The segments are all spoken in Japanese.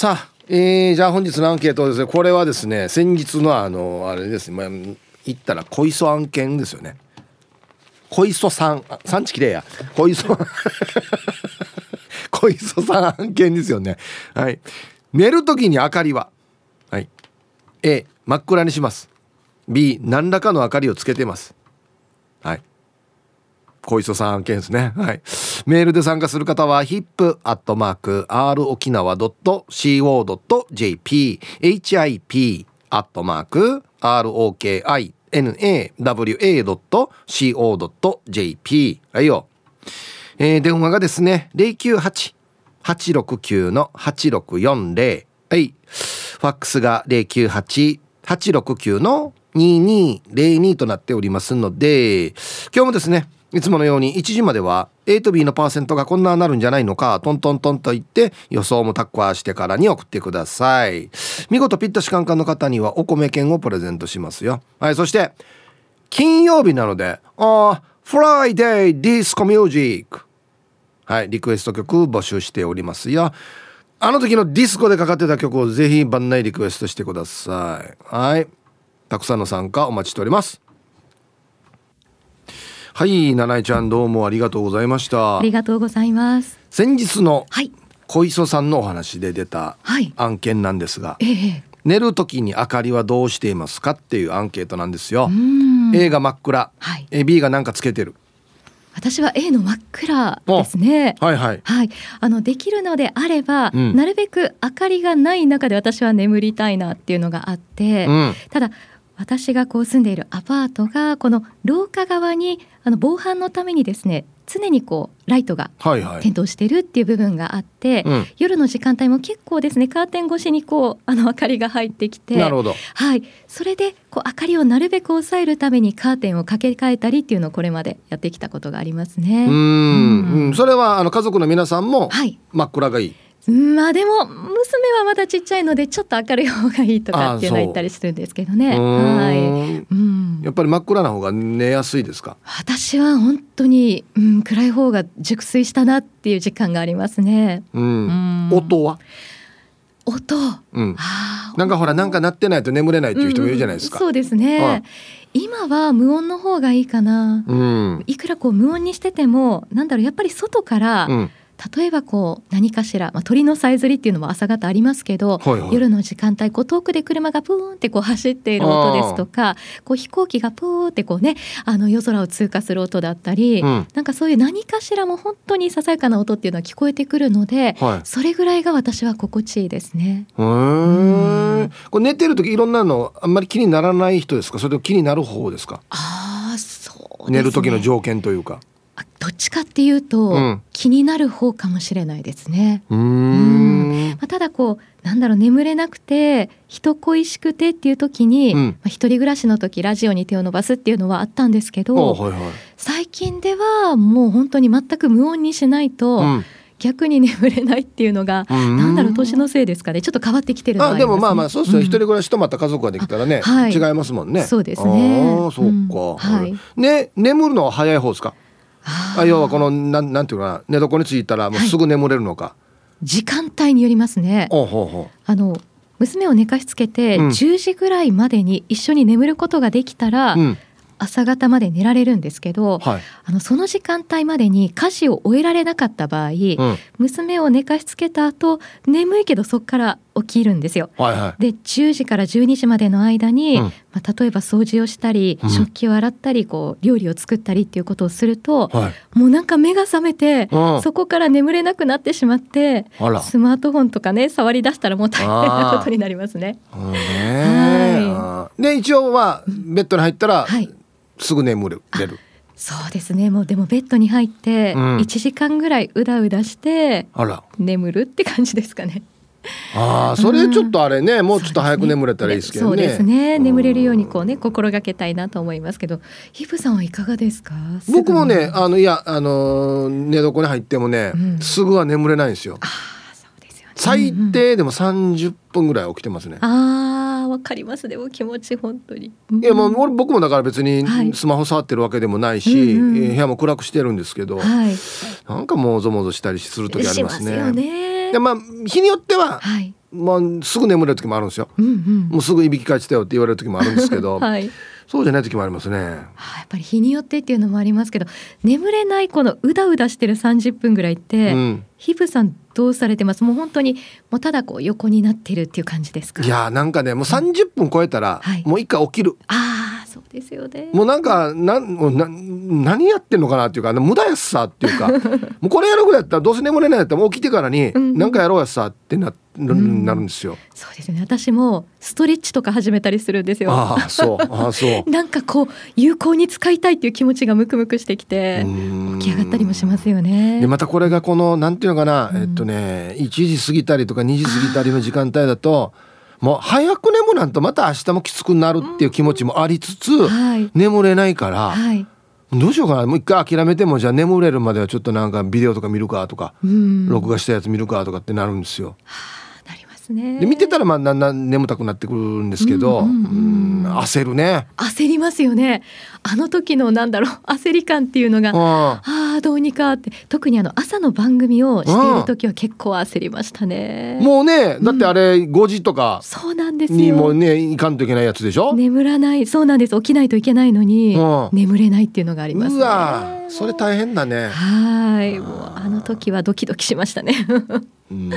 さあ、えー、じゃあ本日のアンケートですね。これはですね先日のあのあれですね、まあ、言ったら小磯案件ですよね。小磯さん産地きれいや。小磯 小磯さん案件ですよね。はい。寝る時に明かりははい。A 真っ暗にします。B 何らかの明かりをつけてます。はい。小磯さん案件ですね。はい。メールで参加する方は hip.r 沖縄 .co.jp hip アットマーク ROKINAWA.co.jp はいよ。えー、電話がですね、098-869の8640はい。ファックスが098-869の2202となっておりますので、今日もですね、いつものように1時までは A と B のパーセントがこんななるんじゃないのかトントントンと言って予想もタッカーしてからに送ってください。見事ピッタシカンカンの方にはお米券をプレゼントしますよ。はいそして金曜日なのであ Friday disco music はいリクエスト曲募集しておりますよ。あの時のディスコでかかってた曲をぜひ番内リクエストしてください。はいたくさんの参加お待ちしております。はい七重ちゃんどうもありがとうございました。ありがとうございます。先日の小磯さんのお話で出た案件なんですが、はいええ、寝る時に明かりはどうしていますかっていうアンケートなんですよ。A が真っ暗、はい、B が何かつけてる。私は A の真っ暗ですね。はいはい。はい。あのできるのであれば、うん、なるべく明かりがない中で私は眠りたいなっていうのがあって、うん、ただ私がこう住んでいるアパートがこの廊下側にあの防犯のためにですね常にこうライトが点灯してるっていう部分があって、はいはい、夜の時間帯も結構ですねカーテン越しにこうあの明かりが入ってきてなるほど、はい、それでこう明かりをなるべく抑えるためにカーテンを掛け替えたりっていうのをこれまでやってきたことがありますね。うん、うん、それはあの家族の皆さんも真っ暗がいい、はいまあでも娘はまだちっちゃいのでちょっと明るい方がいいとかっていうのは言ったりするんですけどね。はい。うん。やっぱり真っ暗な方が寝やすいですか？私は本当に、うん、暗い方が熟睡したなっていう実感がありますね。うん。うん音は？音。うん。なんかほらなんか鳴ってないと眠れないっていう人もいるじゃないですか。うん、そうですね。今は無音の方がいいかな。うん。いくらこう無音にしててもなんだろうやっぱり外から、うん例えばこう何かしら、まあ、鳥のさえずりっていうのも朝方ありますけど、はいはい、夜の時間帯こう遠くで車がプーンってこう走っている音ですとかこう飛行機がプーってこうねあの夜空を通過する音だったり、うん、なんかそういう何かしらも本当にささやかな音っていうのは聞こえてくるので、はい、それぐらいが私は心地いいですね。うん、これ寝てる時いろんなのあんまり気にならない人ですか？それと気になる方ですか？あそう、ね、寝る時の条件というか。どっちかっていうと、うん、気になる方かもしれないですね。うん。まあ、ただこうなんだろう眠れなくて人恋しくてっていう時に、うん、まあ、一人暮らしの時ラジオに手を伸ばすっていうのはあったんですけど、はいはい、最近ではもう本当に全く無音にしないと、うん。逆に眠れないっていうのが、なんだろう年のせいですかね。ちょっと変わってきてるのあ、ね、でもまあまあそうですよ、うん、一人暮らしとまた家族ができたらね、はい、違いますもんね。そうですね。あそうか、うん。はい、ね眠るのは早い方ですか？あ要はこのなんなんていうかな寝床についたらもうすぐ眠れるのか、はい、時間帯によりますね。ほうほう。あの娘を寝かしつけて10時ぐらいまでに一緒に眠ることができたら、うん朝方まで寝られるんですけど、はい、あのその時間帯までに家事を終えられなかった場合、うん、娘を寝かしつけた後眠いけどそこから起きるんですよ。はいはい、で10時から12時までの間に、うん、まあ、例えば掃除をしたり、うん、食器を洗ったりこう料理を作ったりっていうことをすると、はい、もうなんか目が覚めて、そこから眠れなくなってしまってスマートフォンとかね触り出したらもう大変なことになりますね。はい、で一応はベッドに入ったら、はいすぐ眠れる。そうですね。もうでもベッドに入って1時間ぐらいうだうだして眠るって感じですかね。ああそれちょっとあれね、うん、もうちょっと早く眠れたらいいですけどね。そうですね。眠れるようにこうね心がけたいなと思いますけど。ヒプさんはいかがですか？僕もねあのいやあの寝床に入ってもね、うん、すぐは眠れないんですよ。あそうですよね、最低でも30分ぐらい起きてますね。ああわかります。でも気持ち本当に。いやもう俺僕もだから別にスマホ触ってるわけでもないし、はいうんうん、部屋も暗くしてるんですけど、はい、なんかもぞもぞしたりする時ありますね。すね。でまあ日によっては、はい、まあ、すぐ眠れる時もあるんですよ、うんうん、もうすぐいびきかいてたよって言われる時もあるんですけど、はい、そうじゃない時もありますね、はあ、やっぱり日によってっていうのもありますけど眠れないこのうだうだしてる30分ぐらいって、うん、ヒブさんどうされてます？もう本当にもうただこう横になってるっていう感じですか？いやなんかねもう30分超えたら、もう一回起きる。ああそうですよね。もうなんかなんな何やってんのかなっていうか無駄やっさっていうか。もうこれやるぐらいやったらどうせ眠れないやったらもう起きてからに何かやろうやっさってななるんですよ、そうですね。私もストレッチとか始めたりするんですよ。ああそう。ああそう。なんかこう有効に使いたいっていう気持ちがムクムクしてきて起き上がったりもしますよね。でまたこれがこのなんていうのかな、えっとね1時過ぎたりとか2時過ぎたりの時間帯だともう早く眠らんとまた明日もきつくなるっていう気持ちもありつつ、はい、眠れないから、はい、どうしようかな。もう一回諦めてもじゃあ眠れるまではちょっとなんかビデオとか見るかとか、録画したやつ見るかとかってなるんですよ。ね。で見てたらまあだんだん眠たくなってくるんですけど、うんうん。うん、焦るね。焦りますよね。あの時のなんだろう 焦り感っていうのがああどうにかって特にあの朝の番組をしている時は結構焦りましたね。もうねだってあれ5時とかそうなんですにもねいかんといけないやつでしょ？眠らない。そうなんです。起きないといけないのに、眠れないっていうのがあります、ね、うわそれ大変だね。はい。もうあの時はドキドキしましたね。うん。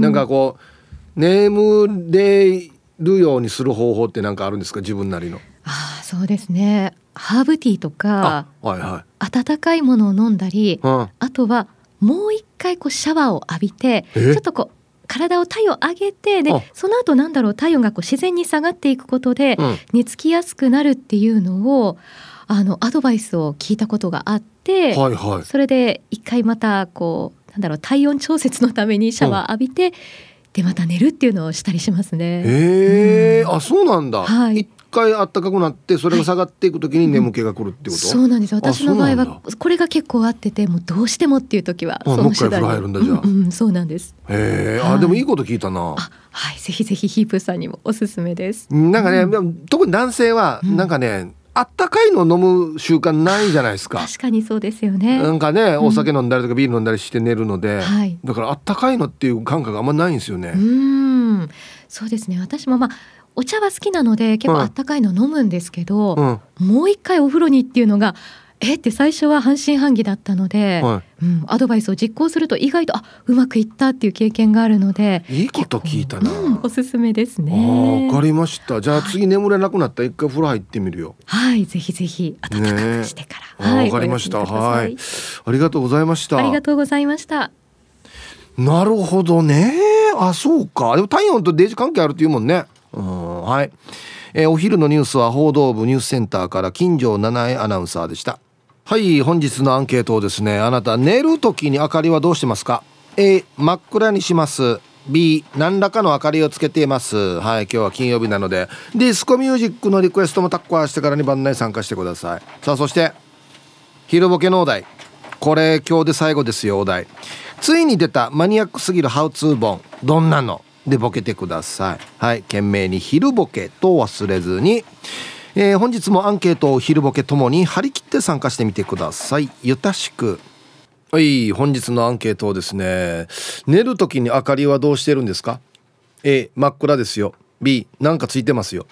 なんかこう眠れるようにする方法って何かあるんですか？自分なりの。ああそうですね。ハーブティーとか、はいはい、温かいものを飲んだり、うん、あとはもう一回こうシャワーを浴びてちょっとこう体を体温上げてでその後なんだろう体温がこう自然に下がっていくことで、うん、寝つきやすくなるっていうのをあのアドバイスを聞いたことがあって、はいはい、それで一回またこうなんだろう体温調節のためにシャワー浴びて、うんでまた寝るっていうのをしたりしますね。へえ、うん、あそうなんだ。はい。一回暖かくなってそれが下がっていくときに眠気が来るってこと、そうなんです私の場合はこれが結構合っててもうどうしてもっていう時はその手段入るんだじゃあ、うんうん、そうなんです。へえ、はい、あでもいいこと聞いたな。はい。ぜひぜひヒープさんにもおすすめです。なんかね、うん、特に男性はなんかね、あったかいの飲む習慣ないじゃないですか。確かにそうですよね。なんかね、お酒飲んだりとかビール飲んだりして寝るので、はい、だからあったかいのっていう感覚あんまないんですよね。うん、そうですね。私もまあお茶は好きなので結構あったかいの飲むんですけど、うん、もう一回お風呂にっていうのがえって最初は半信半疑だったので、はい、うん、アドバイスを実行すると意外とあうまくいったっていう経験があるのでいいこと聞いたな、うん、おすすめですね。わかりました。じゃあ次眠れなくなったら一回風呂入ってみるよ。はいぜひぜひ暖かくしてから。わ、ね、かりました。はい。ありがとうございました。ありがとうございました。なるほどね。あそうか。でも体温とデージ関係あるっていうもんね。うんはい。えー、お昼のニュースは報道部ニュースセンターから金城七重アナウンサーでしたはい本日のアンケートをですねあなた寝る時に明かりはどうしてますか？A 真っ暗にします。B 何らかの明かりをつけています。はい今日は金曜日なので。ディスコミュージックのリクエストもタッコアしてからに番内参加してください。さあそして昼ボケのお題。これ今日で最後ですよお題。ついに出たマニアックすぎるハウツー本。どんなの？でボケてください。はい懸命に昼ボケと忘れずに。えー、本日もアンケートを昼ボケともに張り切って参加してみてください。ゆたしく。はい本日のアンケートをですね寝る時に明かりはどうしてるんですか？A 真っ暗ですよ。B なんかついてますよ。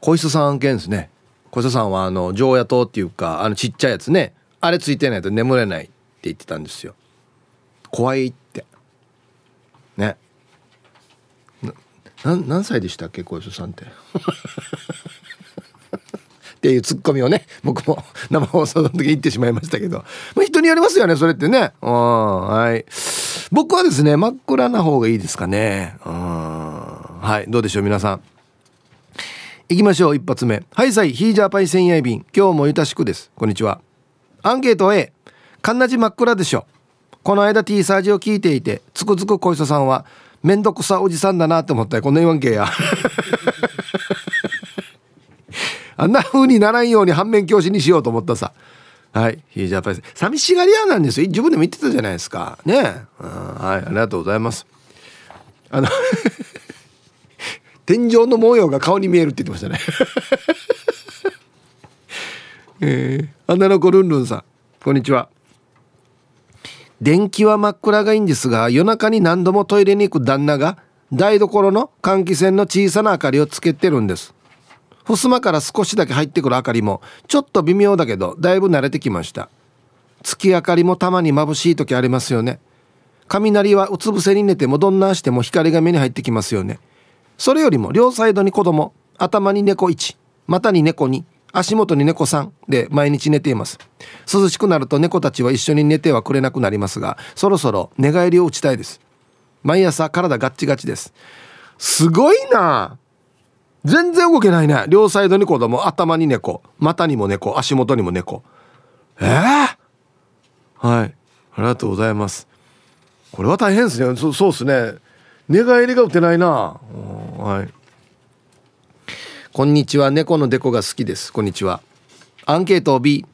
小磯さん案件ですね。小磯さんはあの常夜灯っていうかあのちっちゃいやつね。あれついてないと眠れないって言ってたんですよ。怖いって。ね。何歳でしたっけ？小磯さんって。っていうツッコミをね 僕も生放送の時言ってしまいましたけど、まあ、人によりますよねそれってね。はい。僕はですね真っ暗な方がいいですかね。はい。どうでしょう皆さん。行きましょう一発目。はいさいヒージャーパイ千夜便今日もゆたしくです。こんにちは。アンケート A かんなじ真っ暗でしょ。この間 T サージを聞いていてつくづく小磯さんはめんどくさおじさんだなって思ったよ。こんな言わんけや。あんな風にならんように反面教師にしようと思ったさ。はい。ヒージャパイ寂しがり屋なんですよ。自分でも言ってたじゃないですか。ね。はい。ありがとうございます。あの天井の模様が顔に見えるって言ってましたね。えー、あんなの子ルンルンさん。こんにちは。電気は真っ暗がいいんですが夜中に何度もトイレに行く旦那が台所の換気扇の小さな明かりをつけてるんです。襖から少しだけ入ってくる明かりもちょっと微妙だけどだいぶ慣れてきました。月明かりもたまに眩しい時ありますよね。雷はうつ伏せに寝てもどんなしても光が目に入ってきますよね。それよりも両サイドに子供頭に猫1股に猫2足元に猫3で毎日寝ています。涼しくなると猫たちは一緒に寝てはくれなくなりますがそろそろ寝返りを打ちたいです。毎朝体ガッチガチです。すごいな！ぁ全然動けないね。両サイドに子供。頭に猫。股にも猫。足元にも猫。えー、はい。ありがとうございます。これは大変ですね。そそうですね。寝返りが打てないな。はい。こんにちは。猫のデコが好きです。こんにちは。アンケート B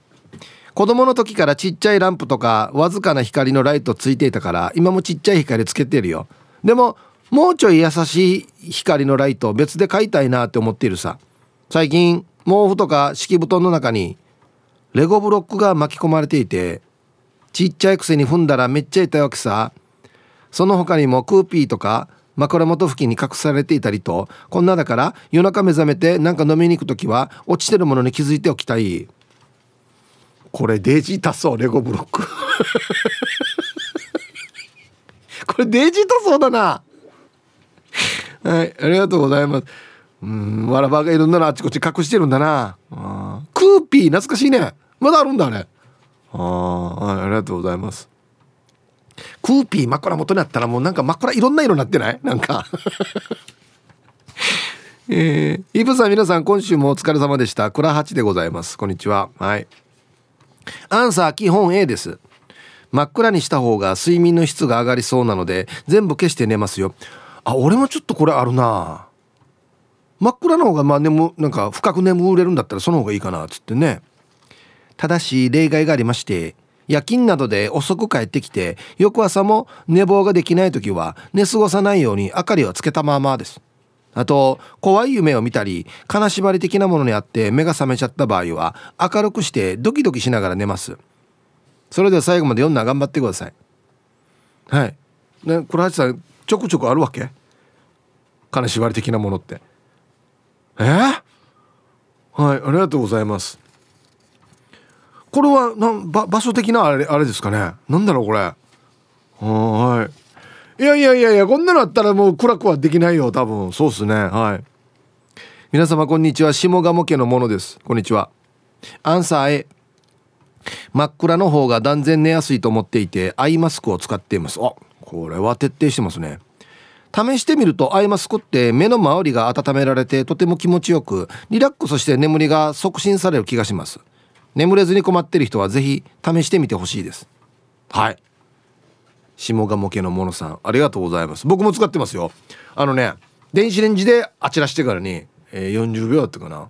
子供の時からちっちゃいランプとかわずかな光のライトついていたから今もちっちゃい光つけてるよ。でももうちょい優しい光のライト別で買いたいなって思っているさ。最近毛布とか敷布団の中にレゴブロックが巻き込まれていてちっちゃいくせに踏んだらめっちゃ痛いわけさ。その他にもクーピーとか枕元付近に隠されていたりとこんなだから夜中目覚めてなんか飲みに行く時は落ちてるものに気づいておきたい。これデジタそうレゴブロック。これデジタそうだな。はいありがとうございます。うんわらばがいるんだなあちこち隠してるんだな。あクーピー懐かしいね。まだあるんだねあはいありがとうございます。クーピー枕元にあったらもうなんか枕いろんな色になってない？なんか。えー、イブさん皆さん今週もお疲れ様でした。倉八でございます。こんにちは。はい。アンサー基本 A です。真っ暗にした方が睡眠の質が上がりそうなので全部消して寝ますよ。あ俺もちょっとこれあるな。真っ暗の方がまあ眠なんか深く眠れるんだったらその方がいいかなっつってね。ただし例外がありまして夜勤などで遅く帰ってきて翌朝も寝坊ができない時は寝過ごさないように明かりはつけたままです。あと怖い夢を見たり金縛り的なものにあって目が覚めちゃった場合は明るくしてドキドキしながら寝ます。それでは最後まで読んだ頑張ってください。はい。ね倉橋さんちょくちょくあるわけ？金縛り的なものって。え？ー、はいありがとうございます。これはなん場場所的なあれあれですかね？なんだろうこれ？はい。いやいやいやいやこんなのあったらもう暗くはできないよ多分。そうっすね。はい。皆様こんにちは。下鴨家のものです。こんにちは。アンサー A 真っ暗の方が断然寝やすいと思っていてアイマスクを使っています。あこれは徹底してますね。試してみるとアイマスクって目の周りが温められてとても気持ちよくリラックスして眠りが促進される気がします。眠れずに困ってる人はぜひ試してみてほしいです。はい。下鴨家のものさんありがとうございます。僕も使ってますよ。あのね電子レンジであちらしてからに、えー、40秒だったかな。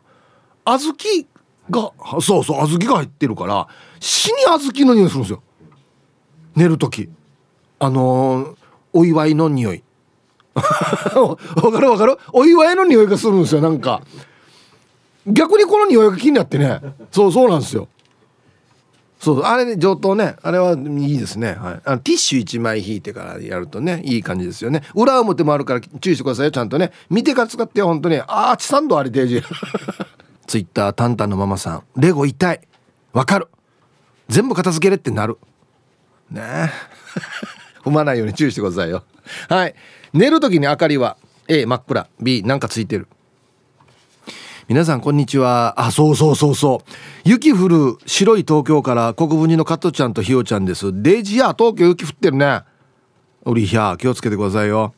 小豆がそうそう小豆が入ってるから死に小豆の匂いするんですよ。寝る時。あの、お祝いの匂い。わかるわかる？お祝いの匂いがするんですよなんか。逆にこの匂いが気になってね。そうそうなんですよ。そうあれね上等ね。あれはいいですね、はい、あのティッシュ1枚引いてからやるとねいい感じですよね。裏表もあるから注意してくださいよちゃんとね。見てから使って本当に。ああチサンドあれデージツイッタータンタンのママさん。レゴ痛い。わかる。全部片付けれってなる。ね。え踏まないように注意してくださいよ。はい。寝る時に明かりは A 真っ暗。B なんかついてる。皆さんこんにちは。あそうそうそうそう。雪降る白い東京から国分寺の加トちゃんとひよちゃんです。デジや東京雪降ってるね。おりひゃ気をつけてくださいよ。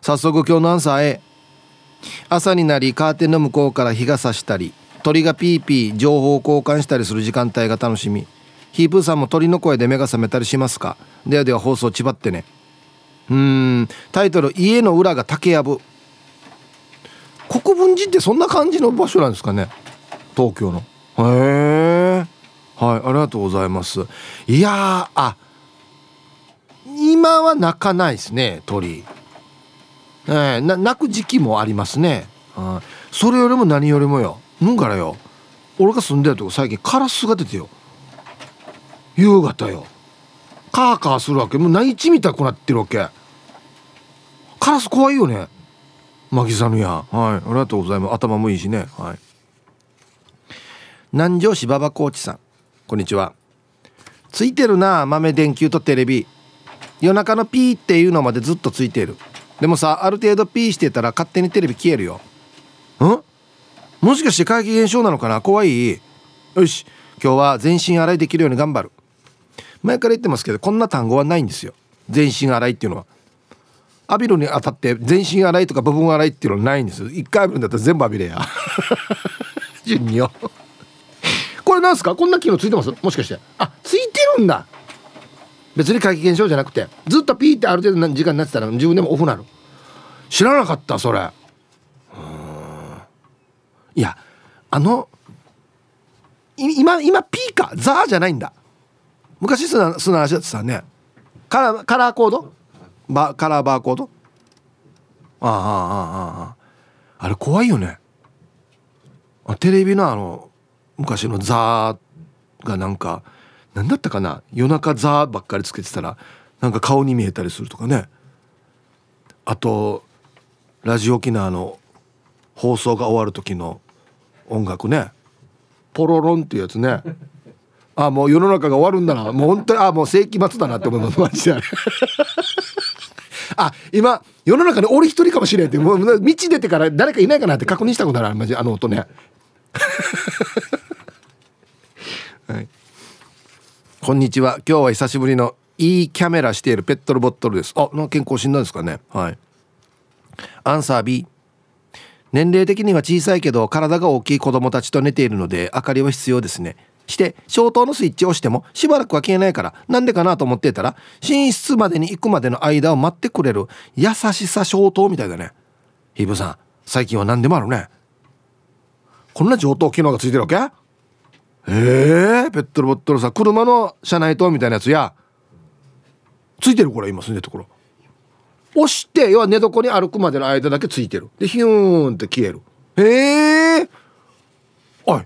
早速今日のアンサー A 朝になりカーテンの向こうから日が差したり鳥がピーピー情報交換したりする時間帯が楽しみ。ヒープーさんも鳥の声で目が覚めたりしますか？ではでは放送ちばってね。うん。タイトル「家の裏が竹やぶ」国分寺ってそんな感じの場所なんですかね？東京の。へえはいありがとうございます。いやあ今は泣かないですね鳥。えー、な泣く時期もありますね、それよりも何よりもよ。ぬんからよ。俺が住んでるとこ最近カラスが出てよ。夕方よ。カーカーするわけ。もう内地みたくなってるわけ。カラス怖いよね。マギザヌやはい。ありがとうございます。頭もいいしね。はい。南城市馬場コーチさん。こんにちは。ついてるな豆電球とテレビ。夜中のピーっていうのまでずっとついてる。でもさある程度ピーしてたら勝手にテレビ消えるよ。ん？もしかして怪奇現象なのかな？怖い？よし。今日は全身洗いできるように頑張る前から言ってますけどこんな単語はないんですよ。全身洗いっていうのは。浴びるにあたって全身洗いとか部分洗いっていうのはないんです一回浴びるんだったら全部浴びれや。順によ。これなんすか？こんな機能ついてます？もしかして。あついてるんだ。別に怪奇現象じゃなくて。ずっとピーってある程度の時間になってたら自分でもオフなる知らなかったそれ。いやあの今今ピーか。ザーじゃないんだ。昔砂砂足だってさねカラカラーコード？バカラーバーコード？あああああああれ怖いよね。テレビのあの昔のザーがなんか何だったかな？夜中ザーばっかりつけてたらなんか顔に見えたりするとかね。あとラジオ沖縄の放送が終わる時の音楽ね。ポロロンっていうやつね。あもう世の中が終わるんだな。もう本当にあもう世紀末だなって思います。マジで。あ今世の中に俺一人かもしれんって。もう道出てから誰かいないかなって確認したことある。マジあの音ね。はい。こんにちは。今日は久しぶりのいいキャメラしているペットルボトルです。あの健康診断ですかね。はい。アンサー B 年齢的には小さいけど体が大きい子供たちと寝ているので明かりは必要ですね。して消灯のスイッチを押してもしばらくは消えないからなんでかなと思ってたら寝室までに行くまでの間を待ってくれる優しさ消灯みたいだね。ヒブさん最近は何でもあるね。こんな上等機能がついてるわけ？えー、ペットボトルさ車の車内灯みたいなやつや。ついてるこれ今住んでるところ。押して要は寝床に歩くまでの間だけついてる。でヒューンって消える。へえ。おい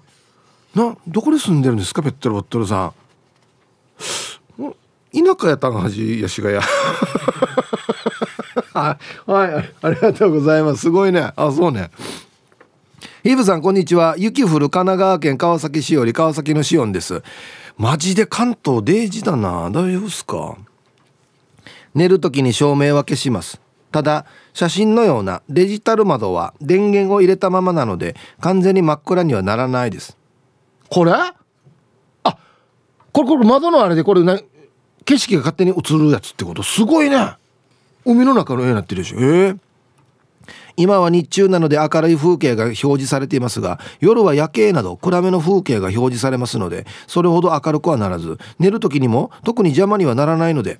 などこで住んでるんですかペットボトルさん。田舎やったんはじやしがや。はい、はい、ありがとうございます。すごいね。あそうね。ヒブさんこんにちは。雪降る神奈川県川崎市より川崎のシオンです。マジで関東デイジだな。大丈夫っすか？寝る時に照明は消します。ただ写真のようなデジタル窓は電源を入れたままなので完全に真っ暗にはならないですこれ？あこれこれ窓のあれでこれね景色が勝手に映るやつってこと？すごいね。海の中の絵になってるでしょ。えー、今は日中なので明るい風景が表示されていますが夜は夜景など暗めの風景が表示されますのでそれほど明るくはならず。寝る時にも特に邪魔にはならないので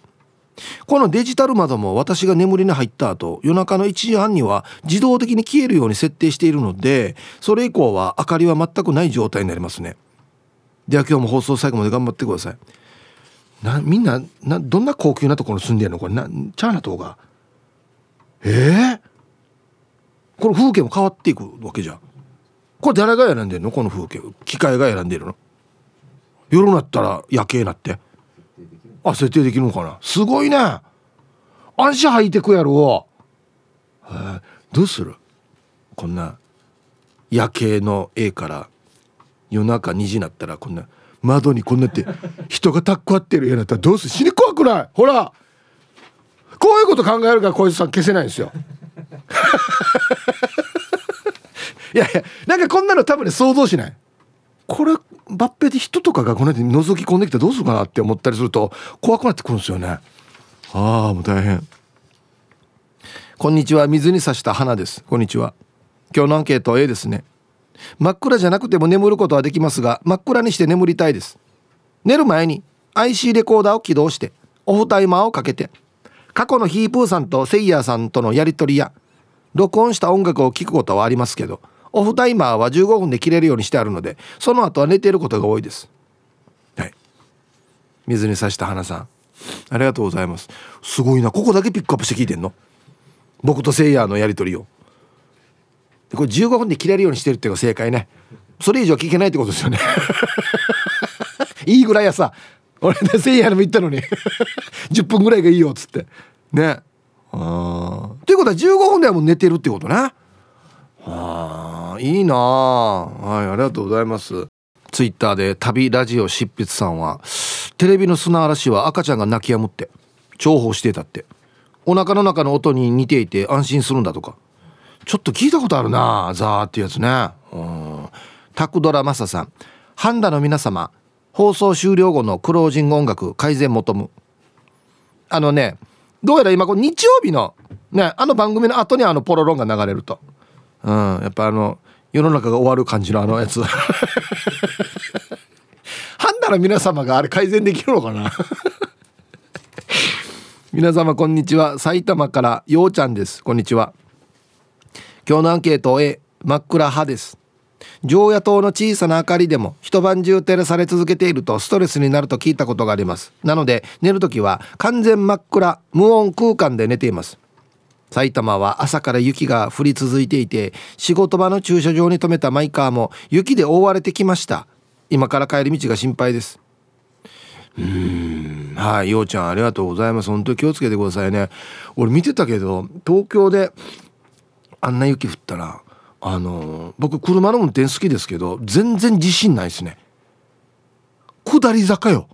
このデジタル窓も私が眠りに入った後夜中の1時半には自動的に消えるように設定しているのでそれ以降は明かりは全くない状態になりますね。では今日も放送最後まで頑張ってください。なみんななどんな高級なところに住んでんの？これなチャーナ島がええー？この風景も変わっていくわけじゃん。これ誰が選んでんの？この風景。機械が選んでるの？夜になったら夜景なって。あ設定できるのかな？すごいね。安心ハイテクやろ。どうする？こんな夜景の絵から夜中2時になったらこんな窓にこんなって 人がタッコってる絵になったらどうする？死に怖くない？ほら！こういうこと考えるから小泉さん消せないんですよ。いやいやなんかこんなの多分ね想像しない。これ抜兵で人とかがこの間覗き込んできてどうするかなって思ったりすると怖くなってくるんですよね。ああもう大変。こんにちは。水に刺した花です。こんにちは。今日のアンケート A ですね。真っ暗じゃなくても眠ることはできますが真っ暗にして眠りたいです。寝る前に IC レコーダーを起動してオフタイマーをかけて過去のヒープーさんとセイヤーさんとのやり取りや録音した音楽を聴くことはありますけどオフタイマーは15分で切れるようにしてあるのでその後は寝ていることが多いです。はい。水に刺した花さん。ありがとうございます。すごいな。ここだけピックアップして聞いてんの？僕とセイヤーのやり取りを。これ15分で切れるようにしてるっていうのが正解ね。それ以上聞けないってことですよね。いいぐらいやさ。俺ねセイヤーにも言ったのに。10分ぐらいがいいよっつって。ね。あということは15分ではもう寝てるってことねあいいなはいありがとうございます。ツイッターで旅ラジオ執筆さんはテレビの砂嵐は赤ちゃんが泣き止むって重宝してたって。お腹の中の音に似ていて安心するんだとか。ちょっと聞いたことあるなザーっていうやつね。うん。タクドラマサさん。ハンダの皆様放送終了後のクロージング音楽改善求む。あのねどうやら今こう日曜日のねあの番組の後にあのポロロンが流れると。うん。やっぱあの世の中が終わる感じのあのやつ。ハンダの皆様があれ改善できるのかな？皆様こんにちは。埼玉からようちゃんです。こんにちは。今日のアンケート A 真っ暗派です。常夜灯の小さな明かりでも一晩中照らされ続けているとストレスになると聞いたことがあります。なので寝る時は完全真っ暗無音空間で寝ています。埼玉は朝から雪が降り続いていて仕事場の駐車場に止めたマイカーも雪で覆われてきました。今から帰り道が心配です。うん。はいようちゃんありがとうございます。本当に気をつけてくださいね。俺見てたけど東京であんな雪降ったらあの僕車の運転好きですけど全然自信ないですね。下り坂よ。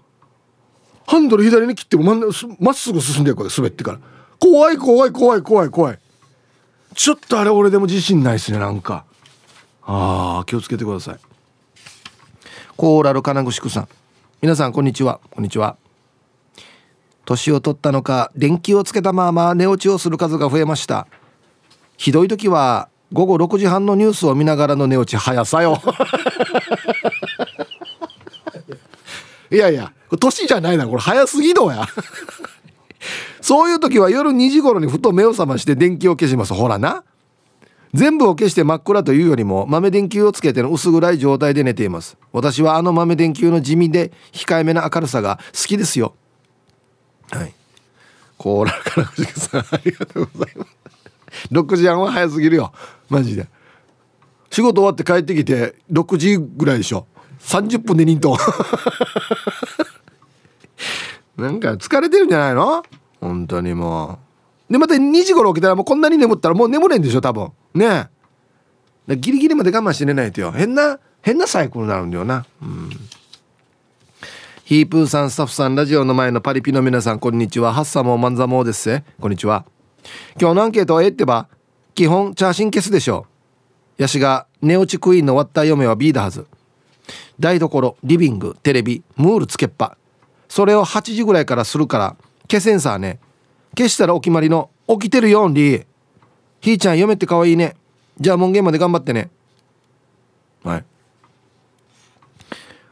ハンドル左に切ってもまっすぐ進んでいくから滑ってから。怖い怖い怖い怖い怖い。ちょっとあれ俺でも自信ないですねなんか。ああ気をつけてください。コーラル金具宿さん。皆さんこんにちは。こんにちは。年を取ったのか電気をつけたまま寝落ちをする数が増えました。ひどい時は午後6時半のニュースを見ながらの寝落ち早さよ。いやいや年じゃないなこれ早すぎどやそういう時は夜2時頃にふと目を覚まして電気を消します。ほらな。全部を消して真っ暗というよりも豆電球をつけての薄暗い状態で寝ています。私はあの豆電球の地味で控えめな明るさが好きですよ。はい。コーラから藤さんありがとうございます。6時半は早すぎるよ。マジで。仕事終わって帰ってきて6時ぐらいでしょ。30分でニン なんか疲れてるんじゃないの？本当にもう。でまた2時頃起きたらもうこんなに眠ったらもう眠れんでしょ多分。ね。えギリギリまで我慢して寝ないとよ。変な変なサイクルになるんだよな。うん。ヒープーさんスタッフさんラジオの前のパリピの皆さんこんにちは。ハッサモーマンザモーです。こんにちは。今日のアンケートはえってば基本チャーシン消すでしょう。ヤシが寝落ちクイーンの終わった嫁は B だはず。台所リビングテレビムールつけっぱ。それを8時ぐらいからするから消せんさね。消したらお決まりの起きてるよんりひーちゃん嫁ってかわいいね。じゃあ門限まで頑張ってね。はい。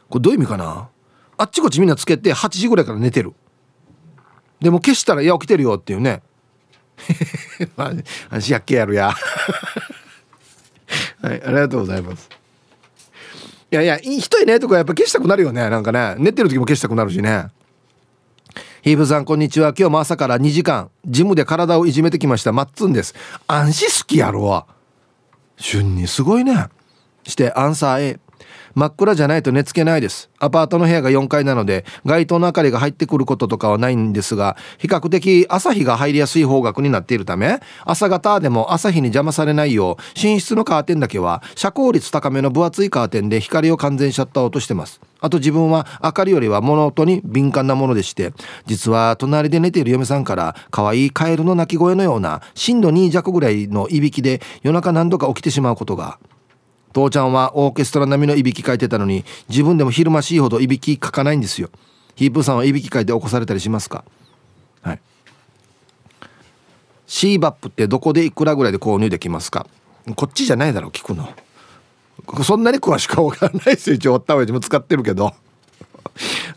これどういう意味かな？あっちこっちみんなつけて8時ぐらいから寝てる。でも消したらいや起きてるよっていうね。私やっけやるや。はいありがとうございます。いやいや人いないとこやっぱ消したくなるよねなんかね。寝てる時も消したくなるしね。ヒーブさんこんにちは。今日も朝から2時間ジムで体をいじめてきました。マッツンです。安心好きやろ。わ旬にすごいね。してアンサー A 真っ暗じゃないと寝つけないです。アパートの部屋が4階なので街灯の明かりが入ってくることとかはないんですが比較的朝日が入りやすい方角になっているため朝方でも朝日に邪魔されないよう寝室のカーテンだけは遮光率高めの分厚いカーテンで光を完全シャッター落としてます。あと自分は明かりよりは物音に敏感なものでして実は隣で寝ている嫁さんから可愛いカエルの鳴き声のような震度2弱ぐらいのいびきで夜中何度か起きてしまうことが父ちゃんはオーケストラ並みのいびきかいてたのに自分でも昼間しいほどいびきかかないんですよ。ヒープーさんはいびきかいて起こされたりしますか？はい。シーバップってどこでいくらぐらいで購入できますか？こっちじゃないだろう聞くの。そんなに詳しくは分からないですよ。一応おったわも使ってるけど。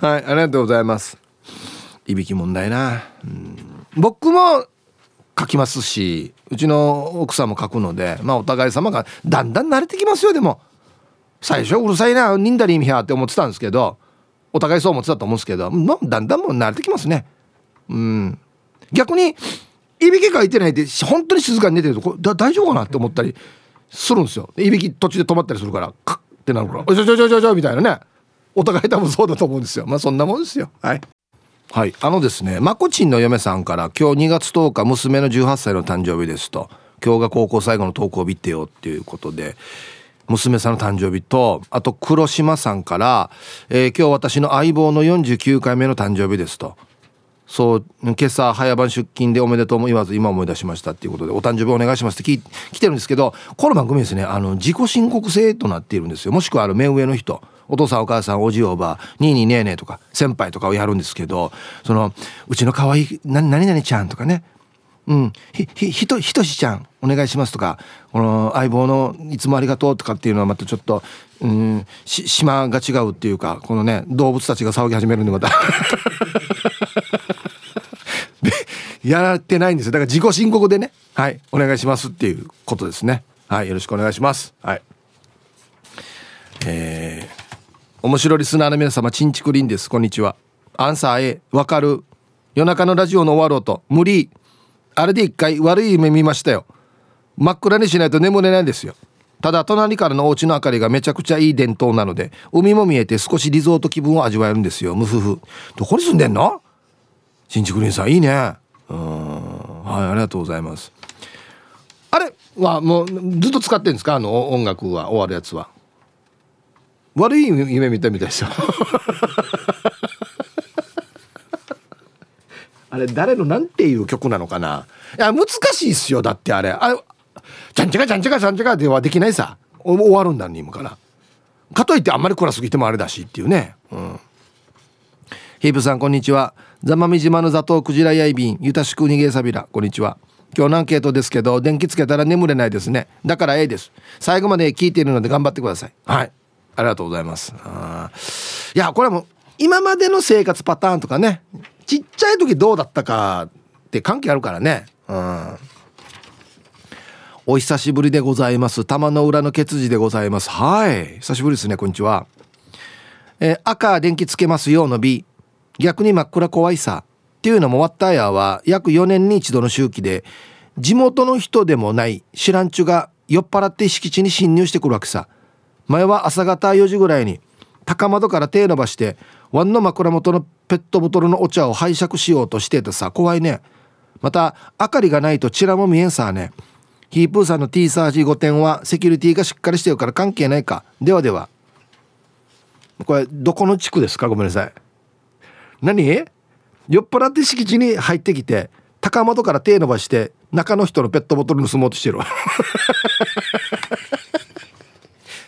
はいありがとうございます。いびき問題な、僕も書きますしうちの奥さんも書くのでまあお互い様がだんだん慣れてきますよでも。最初うるさいなニンダリーミハって思ってたんですけどお互いそう思ってたと思うんですけど、まあ、だんだんもう慣れてきますね。うん。逆にいびきかいてないで本当に静かに寝てるとこだ大丈夫かなって思ったりするんですよ。いびき途中で止まったりするからカッってなるから「おちょちょちょちょちょ」みたいなね。お互い多分そうだと思うんですよ。まあそんなもんですよ。はい。はい。あのですねまこちんの嫁さんから今日2月10日娘の18歳の誕生日ですと今日が高校最後の登校日ってよっていうことで娘さんの誕生日とあと黒島さんから、えー、今日私の相棒の49回目の誕生日ですと。そう今朝早番出勤でおめでとうも言わず今思い出しましたっていうことでお誕生日お願いしますって来てるんですけどこの番組ですねあの自己申告制となっているんですよ。もしくはある目上の人。お父さんお母さんおじおばにいにねえねえとか先輩とかをやるんですけどそのうちの可愛い何々ちゃんとかね。うん。ひひひとひとしちゃんお願いしますとかこの相棒のいつもありがとうとかっていうのはまたちょっとうんし島が違うっていうかこのね動物たちが騒ぎ始めるんでまたやられてないんですよ。だから自己申告でねはいお願いしますっていうことですね。はいよろしくお願いします。はい。えー、面白リスナーの皆様ちんちくりんです。こんにちは。アンサー A わかる。夜中のラジオの終わろうと。無理。あれで一回悪い夢見ましたよ。真っ暗にしないと眠れないんですよ。ただ隣からのお家の明かりがめちゃくちゃいい伝統なので海も見えて少しリゾート気分を味わえるんですよ。ムフフどこに住んでんの？新築林さんいいね。うん。はいありがとうございます。あれ？はもうずっと使ってるんですか？あの音楽は終わるやつは。悪い夢見たみたいですよ あれ誰のなんていう曲なのかな。いや難しいっすよだってあれ。あれちゃんちゃかちゃんちゃかちゃんちゃかではできないさ。終わるんだにもから。かといってあんまり暗すぎてもあれだしっていうね。うん。ヒープさんこんにちは。座間味島の座頭クジラやいびんゆたしく逃げさびらこんにちは。今日のアンケートですけど電気つけたら眠れないですね。だから A です。最後まで聞いているので頑張ってください。はいありがとうございます。あいやこれはもう今までの生活パターンとかねちっちゃい時どうだったかって関係あるからね。うん。お久しぶりでございます。玉の裏のケツでございます。はい。久しぶりですねこんにちは。えー、赤電気つけますよの B 逆に真っ暗怖いさ。っていうのもワッターヤーは約4年に一度の周期で。地元の人でもない知らんちゅが酔っ払って敷地に侵入してくるわけさ。前は朝方4時ぐらいに高窓から手伸ばしてワンの枕元のペットボトルのお茶を拝借しようとしててさ怖いね。また明かりがないとチラも見えんさね。ヒープーさんの T サージ5点はセキュリティがしっかりしてるから関係ないか。ではでは。これどこの地区ですか？ごめんなさい。何？酔っ払って敷地に入ってきて高窓から手伸ばして中の人のペットボトル盗もうとしてる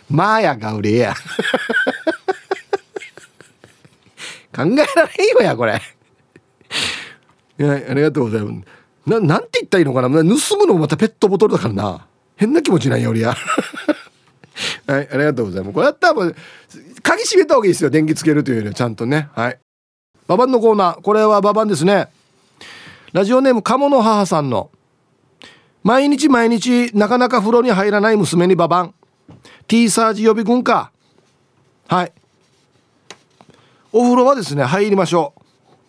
わまあやが売れや。考えられんよやこれ。いやありがとうございます。ななんて言ったらいいのかな？盗むのもまたペットボトルだからな。変な気持ちなんや俺や。はいありがとうございます。これやったらもう鍵閉めた方がいいですよ電気つけるというよりはちゃんとね。はい。ババンのコーナー。これはババンですね。ラジオネーム鴨の母さんの。毎日毎日なかなか風呂に入らない娘にババン。T サージ予備軍か。はい。お風呂はですね入りましょう。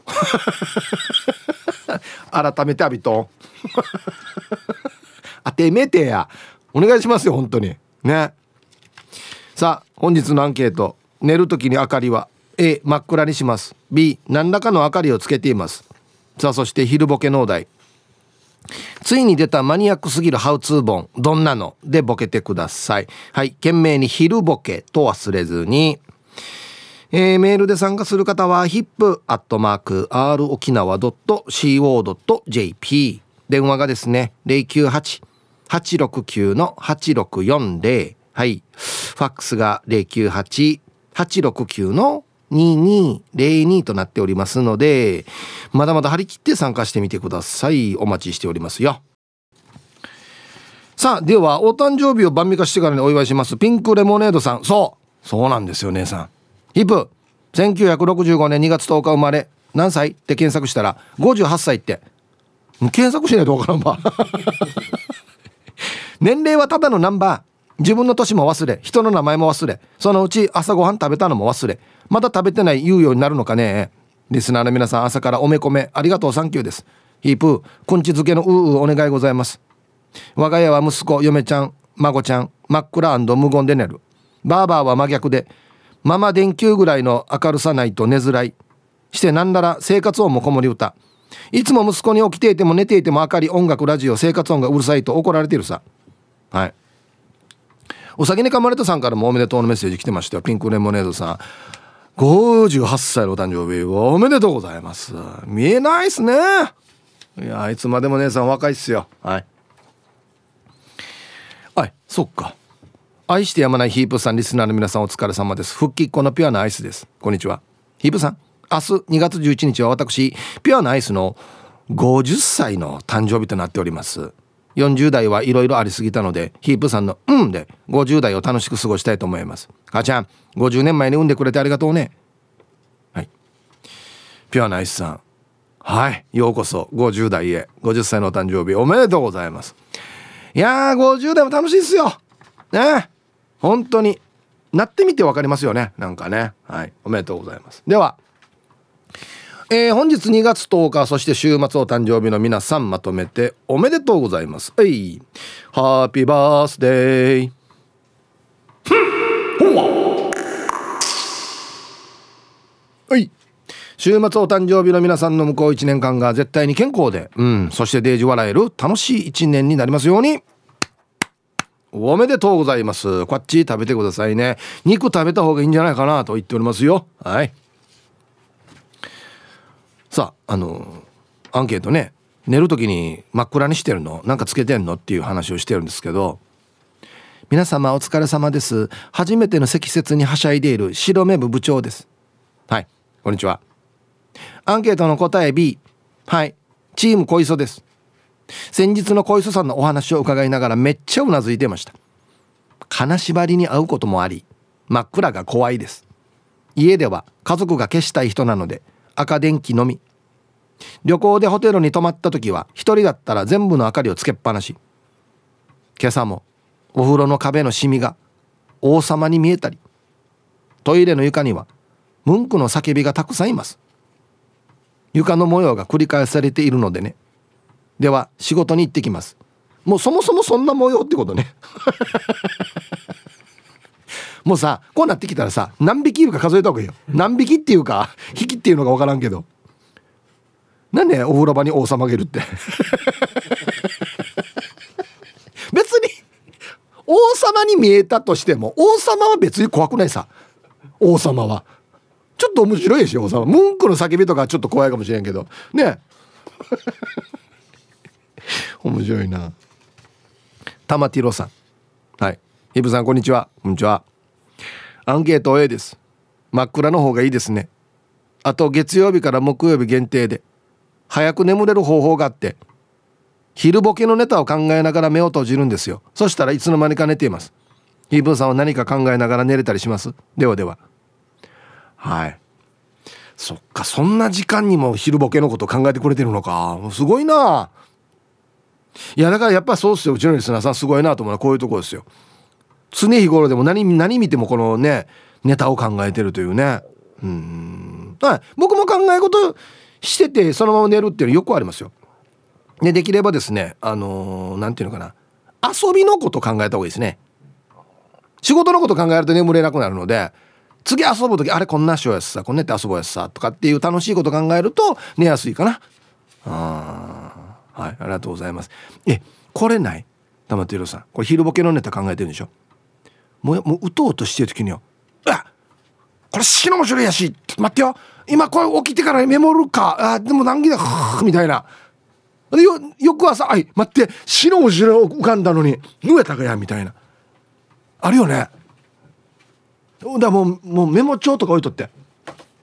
改めてアビトンあてめてや。お願いしますよ本当に。ね。さあ本日のアンケート。寝る時に明かりは A 真っ暗にします。B 何らかの明かりをつけています。さあそして昼ボケ農大ついに出たマニアックすぎるハウツー本どんなの？でボケてください。はい。懸命に昼ボケと忘れずに。えー、メールで参加する方は hip.r 沖縄 .co.jp 電話がですね098-869-8640はい。ファックスが098-869の2202となっておりますのでまだまだ張り切って参加してみてください。お待ちしておりますよ。さあではお誕生日を晩御飯してからにお祝いします。ピンクレモネードさん。そう。そうなんですよ姉さん。ヒップ。1965年2月10日生まれ。何歳？って検索したら58歳って。検索しないと分からんば 年齢はただのナンバー。自分の年も忘れ人の名前も忘れそのうち朝ごはん食べたのも忘れまだ食べてない言うようになるのかね？リスナーの皆さん朝からおめこめありがとうサンキューです。ヒープーくんち漬けのううお願いございます。我が家は息子嫁ちゃん孫ちゃん真っ暗無言で寝る。バーバーは真逆でママ電球ぐらいの明るさないと寝づらい。してなんなら生活音も子守歌。いつも息子に起きていても寝ていても明かり音楽ラジオ生活音がうるさいと怒られてるさ。はい。お酒に噛まれたさんからもおめでとうのメッセージ来てましたよ。ピンクレモネードさん。58歳のお誕生日おめでとうございます。見えないっすね。いやいつまでも姉さん若いっすよ。はい。はいそっか。愛してやまないヒープさんリスナーの皆さんお疲れ様です。復帰っ子のピュアなアイスです。こんにちは。ヒープさん明日2月11日は私ピュアなアイスの50歳の誕生日となっております。40代はいろいろありすぎたのでヒープさんの「うん」で50代を楽しく過ごしたいと思います。母ちゃん50年前に産んでくれてありがとうね。はい。ピュアなアイスさん。はい。ようこそ50代へ。50歳のお誕生日おめでとうございます。いやー50代も楽しいっすよ。ね。本当になってみて分かりますよね。なんかね。はい。おめでとうございます。ではえー、本日2月10日そして週末お誕生日の皆さんまとめておめでとうございます。はい。ハッピーバースデーはい。週末お誕生日の皆さんの向こう1年間が絶対に健康で、うん、そしてデージ笑える楽しい1年になりますように。おめでとうございます。こっち食べてくださいね。肉食べた方がいいんじゃないかなと言っておりますよ。はい。さああのアンケートね寝る時に真っ暗にしてるのなんかつけてんのっていう話をしてるんですけど皆様お疲れ様です。初めての積雪にはしゃいでいる白目部部長です。はいこんにちは。アンケートの答え B はいチーム小磯です。先日の小磯さんのお話を伺いながらめっちゃうなずいてました。金縛りに会うこともあり真っ暗が怖いです。家では家族が消したい人なので赤電気のみ。旅行でホテルに泊まった時は一人だったら全部の明かりをつけっぱなし。今朝もお風呂の壁のシミが王様に見えたり。トイレの床にはムンクの叫びがたくさんいます。床の模様が繰り返されているのでね。では仕事に行ってきます。もうそもそもそんな模様ってことね。もうさこうなってきたらさ何匹いるか数えた方がいいよ。何匹っていうか匹っていうのが分からんけど。なんでお風呂場に王様がいるって。別に王様に見えたとしても王様は別に怖くないさ。王様は。ちょっと面白いでしょ王様。文句の叫びとかちょっと怖いかもしれんけど。ね。面白いな。玉ティロさん。はい。ヒブさんこんにちは。こんにちは。アンケート A です。真っ暗の方がいいですね。あと月曜日から木曜日限定で。早く眠れる方法があって昼ボケのネタを考えながら目を閉じるんですよ。そしたらいつの間にか寝ています。ヒーブンさんは何か考えながら寝れたりします？ではでは。はい。そっかそんな時間にも昼ボケのこと考えてくれてるのか。すごいな。いやだからやっぱそうっすよ。うちのリスナーさんすごいなと思うのはこういうとこですよ。常日頃でも何何見てもこのねネタを考えてるというね。うん。はい。僕も考え事しててそのまま寝るっていうのよくありますよ。でできればですねあの何、ー、て言うのかな。遊びのこと考えた方がいいですね。仕事のこと考えると眠れなくなるので次遊ぶ時あれこんなしようやつさこんなって遊ぼうやつさとかっていう楽しいこと考えると寝やすいかな。あはいありがとうございます。えこれない？玉手さん。これ昼ボケのネタ考えてるんでしょ？もうもう打とうとしてる時によ「あこれ死の面白いやし待ってよ。今これ起きてからメモるかあでも難儀だ？みたいなでよ翌朝「あい待って死の面白い浮かんだのにぬえたかや」みたいなあるよねだもうもうメモ帳とか置いとって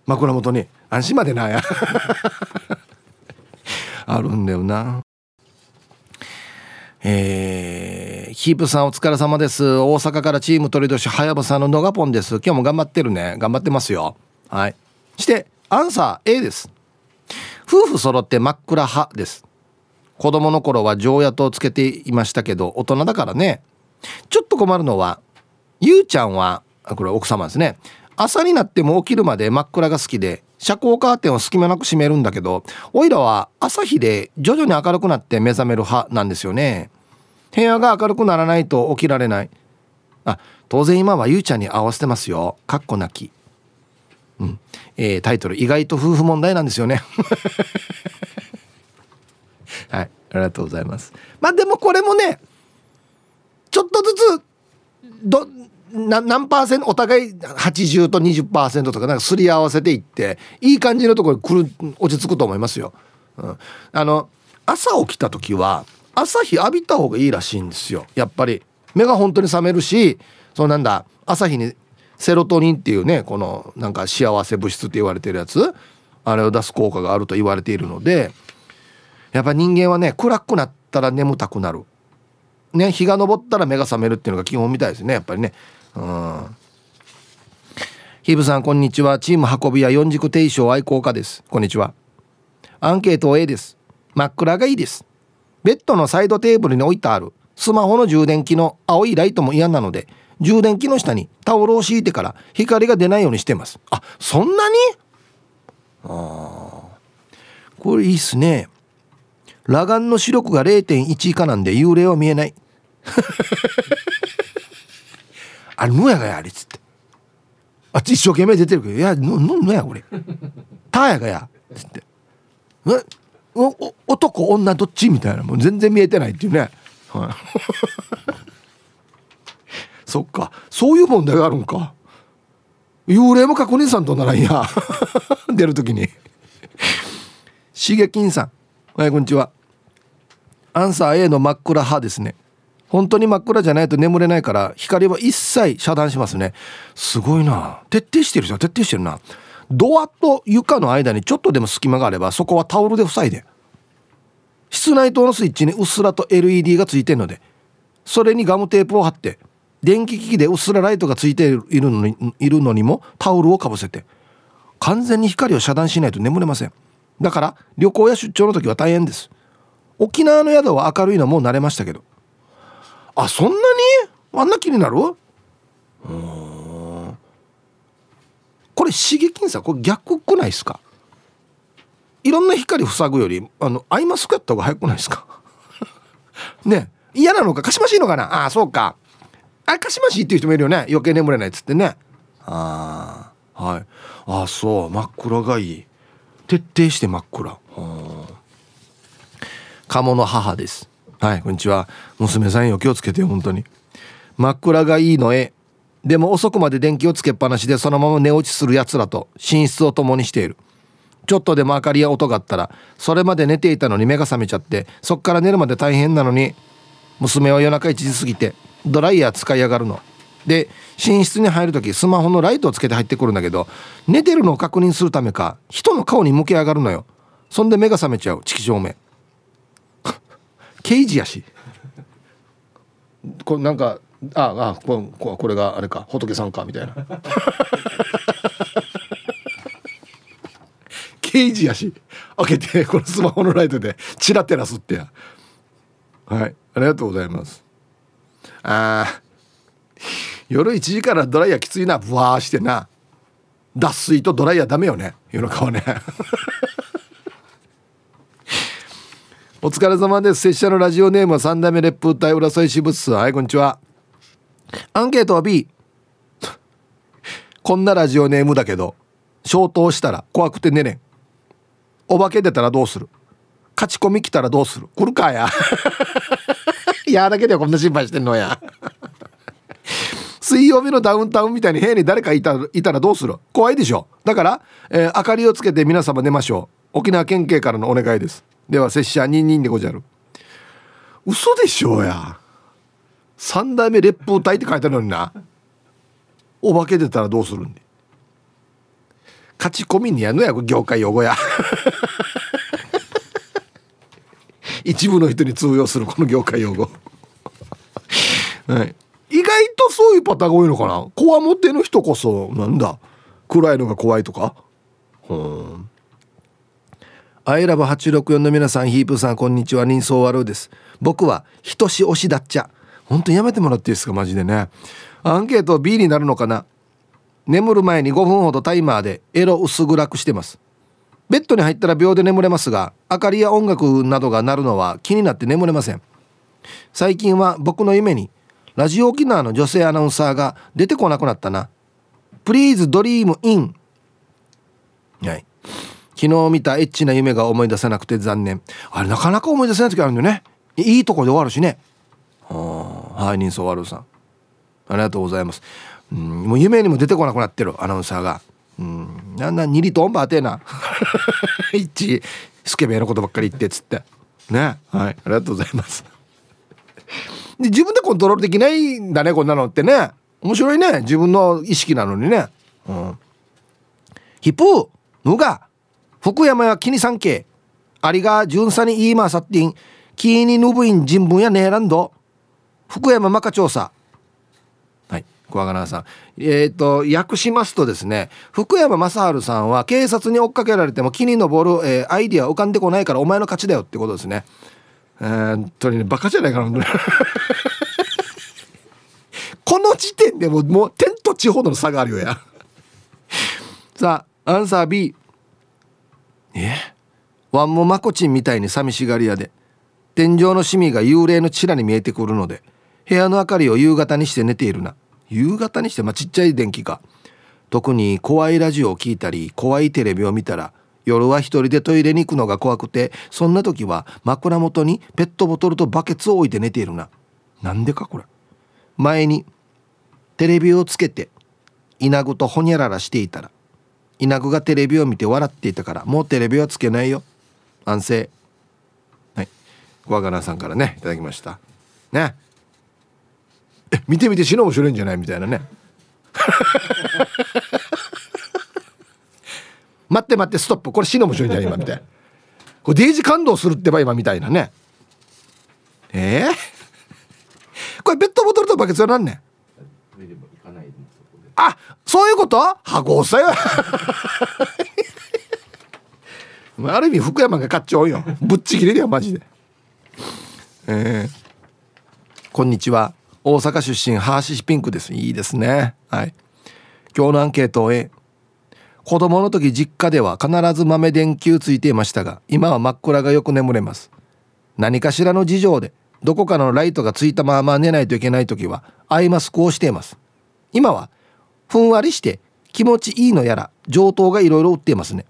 枕元に安心までなや あるんだよなえー、ヒープさんお疲れ様です。大阪からチーム鳥年はやぶさののがぽんです。今日も頑張ってるね。頑張ってますよ。はい。して、アンサー A です。夫婦揃って真っ暗派です。子供の頃は常夜灯つけていましたけど、大人だからね。ちょっと困るのは、ゆうちゃんは、これ奥様ですね。朝になっても起きるまで真っ暗が好きで、遮光カーテンを隙間なく閉めるんだけど、おいらは朝日で徐々に明るくなって目覚める派なんですよね。部屋が明るくならないと起きられないあ当然今はゆうちゃんに合わせてますよかっこなきうんえー、タイトル意外と夫婦問題なんですよね。はいありがとうございます。まあでもこれもねちょっとずつどな何パーセントお互い80と20%とかなんかすり合わせていっていい感じのところに来る落ち着くと思いますよ。うん、あの朝起きた時は朝日浴びた方がいいらしいんですよ。やっぱり。目が本当に覚めるしそうなんだ。朝日にセロトニンっていうねこのなんか幸せ物質って言われてるやつあれを出す効果があると言われているのでやっぱ人間はね暗くなったら眠たくなる。ね日が昇ったら目が覚めるっていうのが基本みたいですねやっぱりね。うん。ヒブさんこんにちは。チーム運び屋四軸定称愛好家です。こんにちは。アンケート A です。真っ暗がいいです。ベッドのサイドテーブルに置いてある。スマホの充電器の青いライトも嫌なので充電器の下にタオルを敷いてから光が出ないようにしてます。あそんなに？あこれいいっすね。裸眼の視力が0.1以下なんで幽霊は見えない。あれ野やがやあれっつって。あっち一生懸命出てるけど「いやのののやこれ。たやがや」っつって「え？お男女どっち?」みたいな。もう全然見えてないっていうね、はい、そっか。そういう問題があるんか。幽霊も確認さんとならんや。出る時に。しげきんさん。はいこんにちは。アンサー A の真っ暗派ですね。本当に真っ暗じゃないと眠れないから光は一切遮断しますね。すごいな。徹底してるじゃん。徹底してるな。ドアと床の間にちょっとでも隙間があればそこはタオルで塞いで。室内灯のスイッチにうっすらと LED がついてるのでそれにガムテープを貼って電気機器でうっすらライトがついているのにいるのにもタオルをかぶせて完全に光を遮断しないと眠れません。だから旅行や出張の時は大変です。沖縄の宿は明るいのはもう慣れましたけど。あそんなに？あんな気になる？うん。これ刺激さこれ逆くないですか？いろんな光塞ぐよりあのアイマスクやった方が早くないですか？ね嫌なのかかしましいのかな？あそうか。あかしましいっていう人もいるよね。余計眠れないっつってね。ああはい。ああそう。真っ暗がいい。徹底して真っ暗鴨の母です。はいこんにちは。娘さんよ。気をつけてよ本当に。真っ暗がいいのえでも遅くまで電気をつけっぱなしでそのまま寝落ちするやつらと寝室を共にしている。ちょっとでも明かりや音があったらそれまで寝ていたのに目が覚めちゃってそっから寝るまで大変なのに娘は夜中1時過ぎてドライヤー使いやがるの。で寝室に入る時スマホのライトをつけて入ってくるんだけど寝てるのを確認するためか人の顔に向け上がるのよ。そんで目が覚めちゃう。色照明刑事やし。これなんかああこここれがあれか。仏さんかみたいな。刑事やし。開けてこのスマホのライトでチラ照らすってや。はい。ありがとうございます。あ夜1時からドライヤーきついな。ブワーしてな。脱水とドライヤーダメよね。夜中はね。お疲れ様です。拙者のラジオネームは三代目烈風隊浦添支部室はいこんにちは。アンケートは B こんなラジオネームだけど消灯したら怖くて寝れん。お化け出たらどうする？勝ち込み来たらどうする？来るかや。い やだけでこんな心配してんのや。水曜日のダウンタウンみたいに部屋に誰かいたいたらどうする？怖いでしょだから、えー、明かりをつけて皆様寝ましょう。沖縄県警からのお願いです。では拙者ニンニンでごじゃる。嘘でしょうや。三代目烈風隊って書いてあるのにな。お化け出たらどうするんで？勝ち込みにやんのや業界用語や。一部の人に通用するこの業界用語。はい。意外とそういうパターンが多いのかな？こわもての人こそなんだ？暗いのが怖いとか？うん。アイラブ864の皆さんヒープさんこんにちは。人相悪です。僕は人し推しだっちゃ。本当にやめてもらっていいですか？マジでね。アンケート B になるのかな？眠る前に5分ほどタイマーでエロ薄暗くしてます。ベッドに入ったら秒で眠れますが明かりや音楽などが鳴るのは気になって眠れません。最近は僕の夢にラジオ沖縄の女性アナウンサーが出てこなくなったな「please dream in はい。昨日見たエッチな夢が思い出せなくて残念。あれなかなか思い出せない時あるんだよね。いいとこで終わるしね。はい人相悪さん。ありがとうございます。うんもう夢にも出てこなくなってるアナウンサーがうん。なんな2リトンバーてえな。一スケベのことばっかり言ってっつって。ね。はい。ありがとうございます。で自分でコントロールできないんだねこんなのってね。面白いね。自分の意識なのにね。うん。ヒップーぬが福山や気に産経ありが巡査に言いまさってん気にぬぶいん人文やねえらんど福山マカ調査小川奈さん。えっ、ー、と訳しますとですね福山雅治さんは警察に追っかけられても木に登る、えー、アイディア浮かんでこないからお前の勝ちだよってことですね。えー、本当にねバカじゃないかな この時点でももう天と地ほどの差があるよや。さあアンサー B え？ワンもマコチンみたいに寂しがり屋で天井のシミが幽霊のチラに見えてくるので部屋の明かりを夕方にして寝ているな。夕方にしてまあちっちゃい電気か特に怖いラジオを聞いたり怖いテレビを見たら夜は一人でトイレに行くのが怖くてそんな時は枕元にペットボトルとバケツを置いて寝ているな。なんでかこれ。前にテレビをつけて稲具とほにゃららしていたら稲具がテレビを見て笑っていたからもうテレビはつけないよ。安静。はい。小若菜さんからねいただきました。ね。見てみて死の面白いんじゃないみたいなね。待って待ってストップ。これ死の面白いんじゃない今みたいな。これデイジ感動するってば今みたいなね。えー、これペットボトルとバケツは何ねあそういうこと？箱押さよ ある意味福山が買っちゃうよ。ぶっちぎりだよマジで。えー、こんにちは大阪出身ハーシシピンクです。いいですね。はい。今日のアンケートを子供の時実家では必ず豆電球ついていましたが今は真っ暗がよく眠れます。何かしらの事情でどこかのライトがついたまま寝ないといけない時はアイマスクをしています。今はふんわりして気持ちいいのやら上等がいろいろ売っていますね。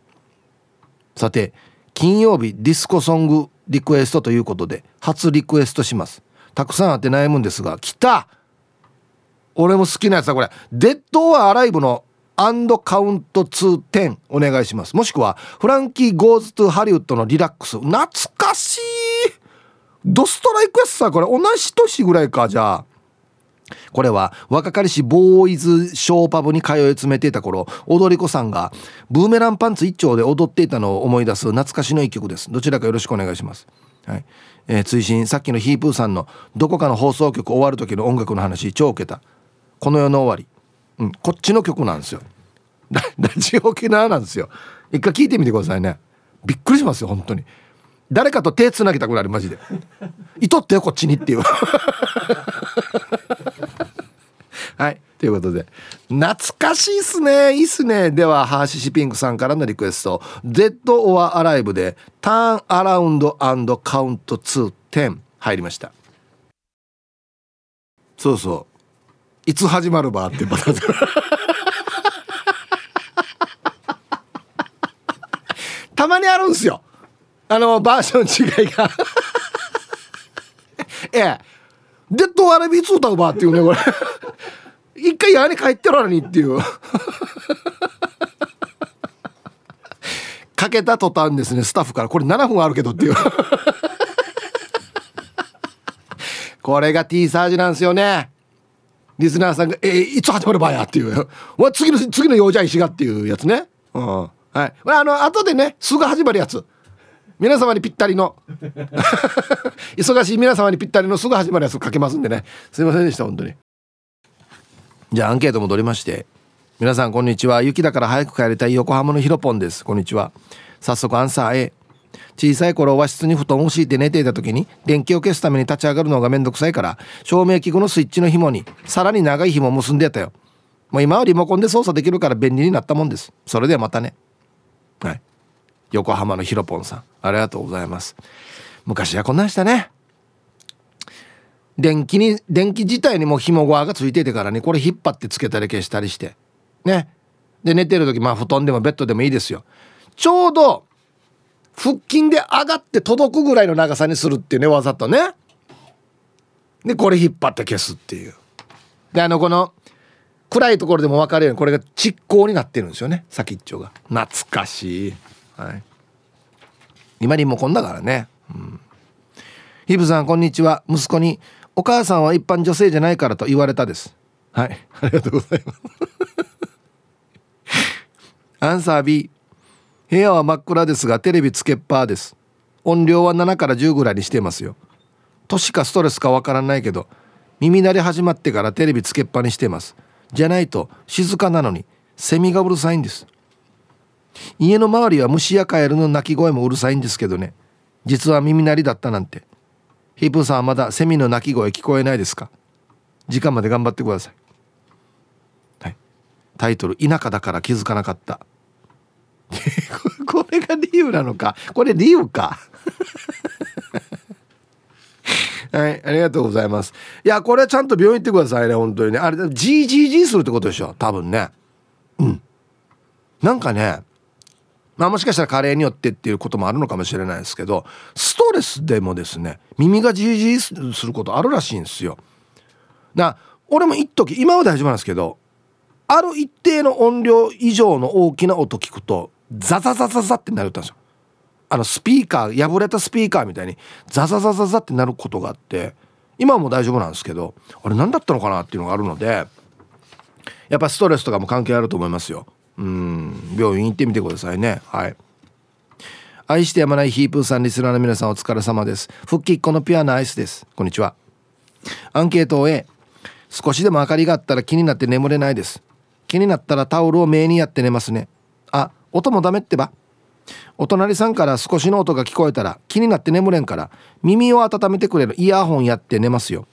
さて金曜日ディスコソングリクエストということで初リクエストします。たくさんあって悩むんですが来た。俺も好きなやつだこれ。デッド・オア・アライブの and Count 2 Ten お願いします。もしくはフランキー・ゴーズ・トゥ・ハリウッドのリラックス。懐かしい。ドストライクやつさこれ。同じ年ぐらいかじゃあ。これは若かりしボーイズショーパブに通い詰めていた頃踊り子さんがブーメランパンツ一丁で踊っていたのを思い出す懐かしの一曲です。どちらかよろしくお願いします。はい、えー、追伸さっきのヒープーさんのどこかの放送局終わる時の音楽の話超受けた。この世の終わり、うん、こっちの曲なんですよ。ラジオ沖縄なんですよ。一回聞いてみてくださいね。びっくりしますよ本当に。誰かと手つなげたくなるマジで「いとってよこっちに」っていう はい。ということで懐かしいっすね。いいっすね。ではハーシシピンクさんからのリクエスト「Dead or Alive」で「Turn Around and Count to 10」入りました。そうそう。いつ始まるばってパタ たまにあるんですよ。あのバージョン違いが。ええ。デッドアラビーツ歌うばっていうねこれ。一回屋根帰ってるのにっていう。かけた途端ですねスタッフからこれ7分あるけどっていう。これが T サージなんですよね。リスナーさんが「えー、いつ始まるばや」っていう「次の次の用じゃ石が」っていうやつね。うん。はい。あの後でねすぐ始まるやつ。皆様にぴったりの。忙しい皆様にぴったりのすぐ始まるやつかけますんでね。すいませんでした本当にじゃあアンケート戻りまして。皆さんこんにちは。雪だから早く帰りたい横浜のひろぽんです。こんにちは。早速アンサー A 小さい頃和室に布団を敷いて寝ていた時に電気を消すために立ち上がるのがめんどくさいから照明器具のスイッチの紐にさらに長い紐を結んでやったよ。もう今はリモコンで操作できるから便利になったもんです。それではまたね。はい。横浜のひろぽんさんありがとうございます。昔はこんなんしたね。電気に電気自体にも紐ゴアがついててからねこれ引っ張ってつけたり消したりして。ね。で寝てる時まあ布団でもベッドでもいいですよ。ちょうど腹筋で上がって届くぐらいの長さにするっていうねわざとね。でこれ引っ張って消すっていう。であのこの暗いところでも分かるようにこれが蓄光になってるんですよね。先っちょが。懐かしい。はい。今にもこんだからね。うん。ヒブさんこんにちは。息子にお母さんは一般女性じゃないからと言われたです。はい。ありがとうございます。アンサー B 部屋は真っ暗ですがテレビつけっぱです。音量は7から10ぐらいにしてますよ。年かストレスかわからないけど耳鳴り始まってからテレビつけっぱにしてます。じゃないと静かなのにセミがうるさいんです。家の周りは虫やカエルの鳴き声もうるさいんですけどね。実は耳鳴りだったなんてヒープーさんはまだセミの鳴き声聞こえないですか？時間まで頑張ってください、はい、タイトル「田舎だから気づかなかった」これが理由なのか？これ理由か？はいありがとうございます。いやこれはちゃんと病院行ってくださいね本当にね。あれ GGG するってことでしょ？多分ね。うん。なんかねまあもしかしたら加齢によってっていうこともあるのかもしれないですけどストレスでもですね耳がジージーすることあるらしいんですよ。な俺も一時今は大丈夫なんですけどある一定の音量以上の大きな音聞くとザザザザザってなるったんですよ。あのスピーカー破れたスピーカーみたいにザザザザザってなることがあって今はもう大丈夫なんですけどあれ何だったのかなっていうのがあるのでやっぱストレスとかも関係あると思いますよ。うん。病院行ってみてくださいね。はい。愛してやまないヒープーさんリスナーの皆さんお疲れ様です。復帰っ子のピュアなアイスです。こんにちは。アンケートを A 少しでも明かりがあったら気になって眠れないです。気になったらタオルを目にやって寝ますね。あ音もダメってば。お隣さんから少しの音が聞こえたら気になって眠れんから耳を温めてくれるイヤホンやって寝ますよ。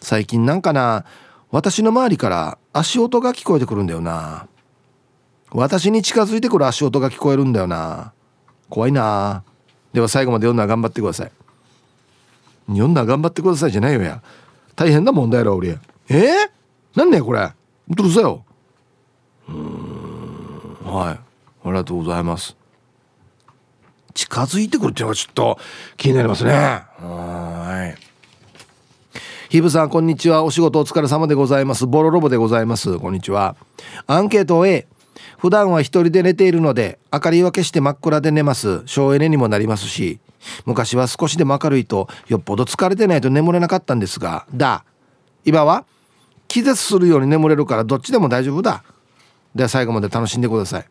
最近なんかな私の周りから足音が聞こえてくるんだよな。私に近づいてくる足音が聞こえるんだよな。怖いな。では最後まで読んだら頑張ってください。読んだら頑張ってくださいじゃないよや。大変な問題だ俺。え？ー、なんねこれ。うるさよ。うん。はい。ありがとうございます。近づいてくるっていうのがちょっと気になりますね。はい。ヒブさんこんにちは。お仕事お疲れ様でございます。ボロロボでございます。こんにちは。アンケート A 普段は一人で寝ているので明かり分けして真っ暗で寝ます。省エネにもなりますし昔は少しでも明るいとよっぽど疲れてないと眠れなかったんですがだ。今は気絶するように眠れるからどっちでも大丈夫だ。では最後まで楽しんでください。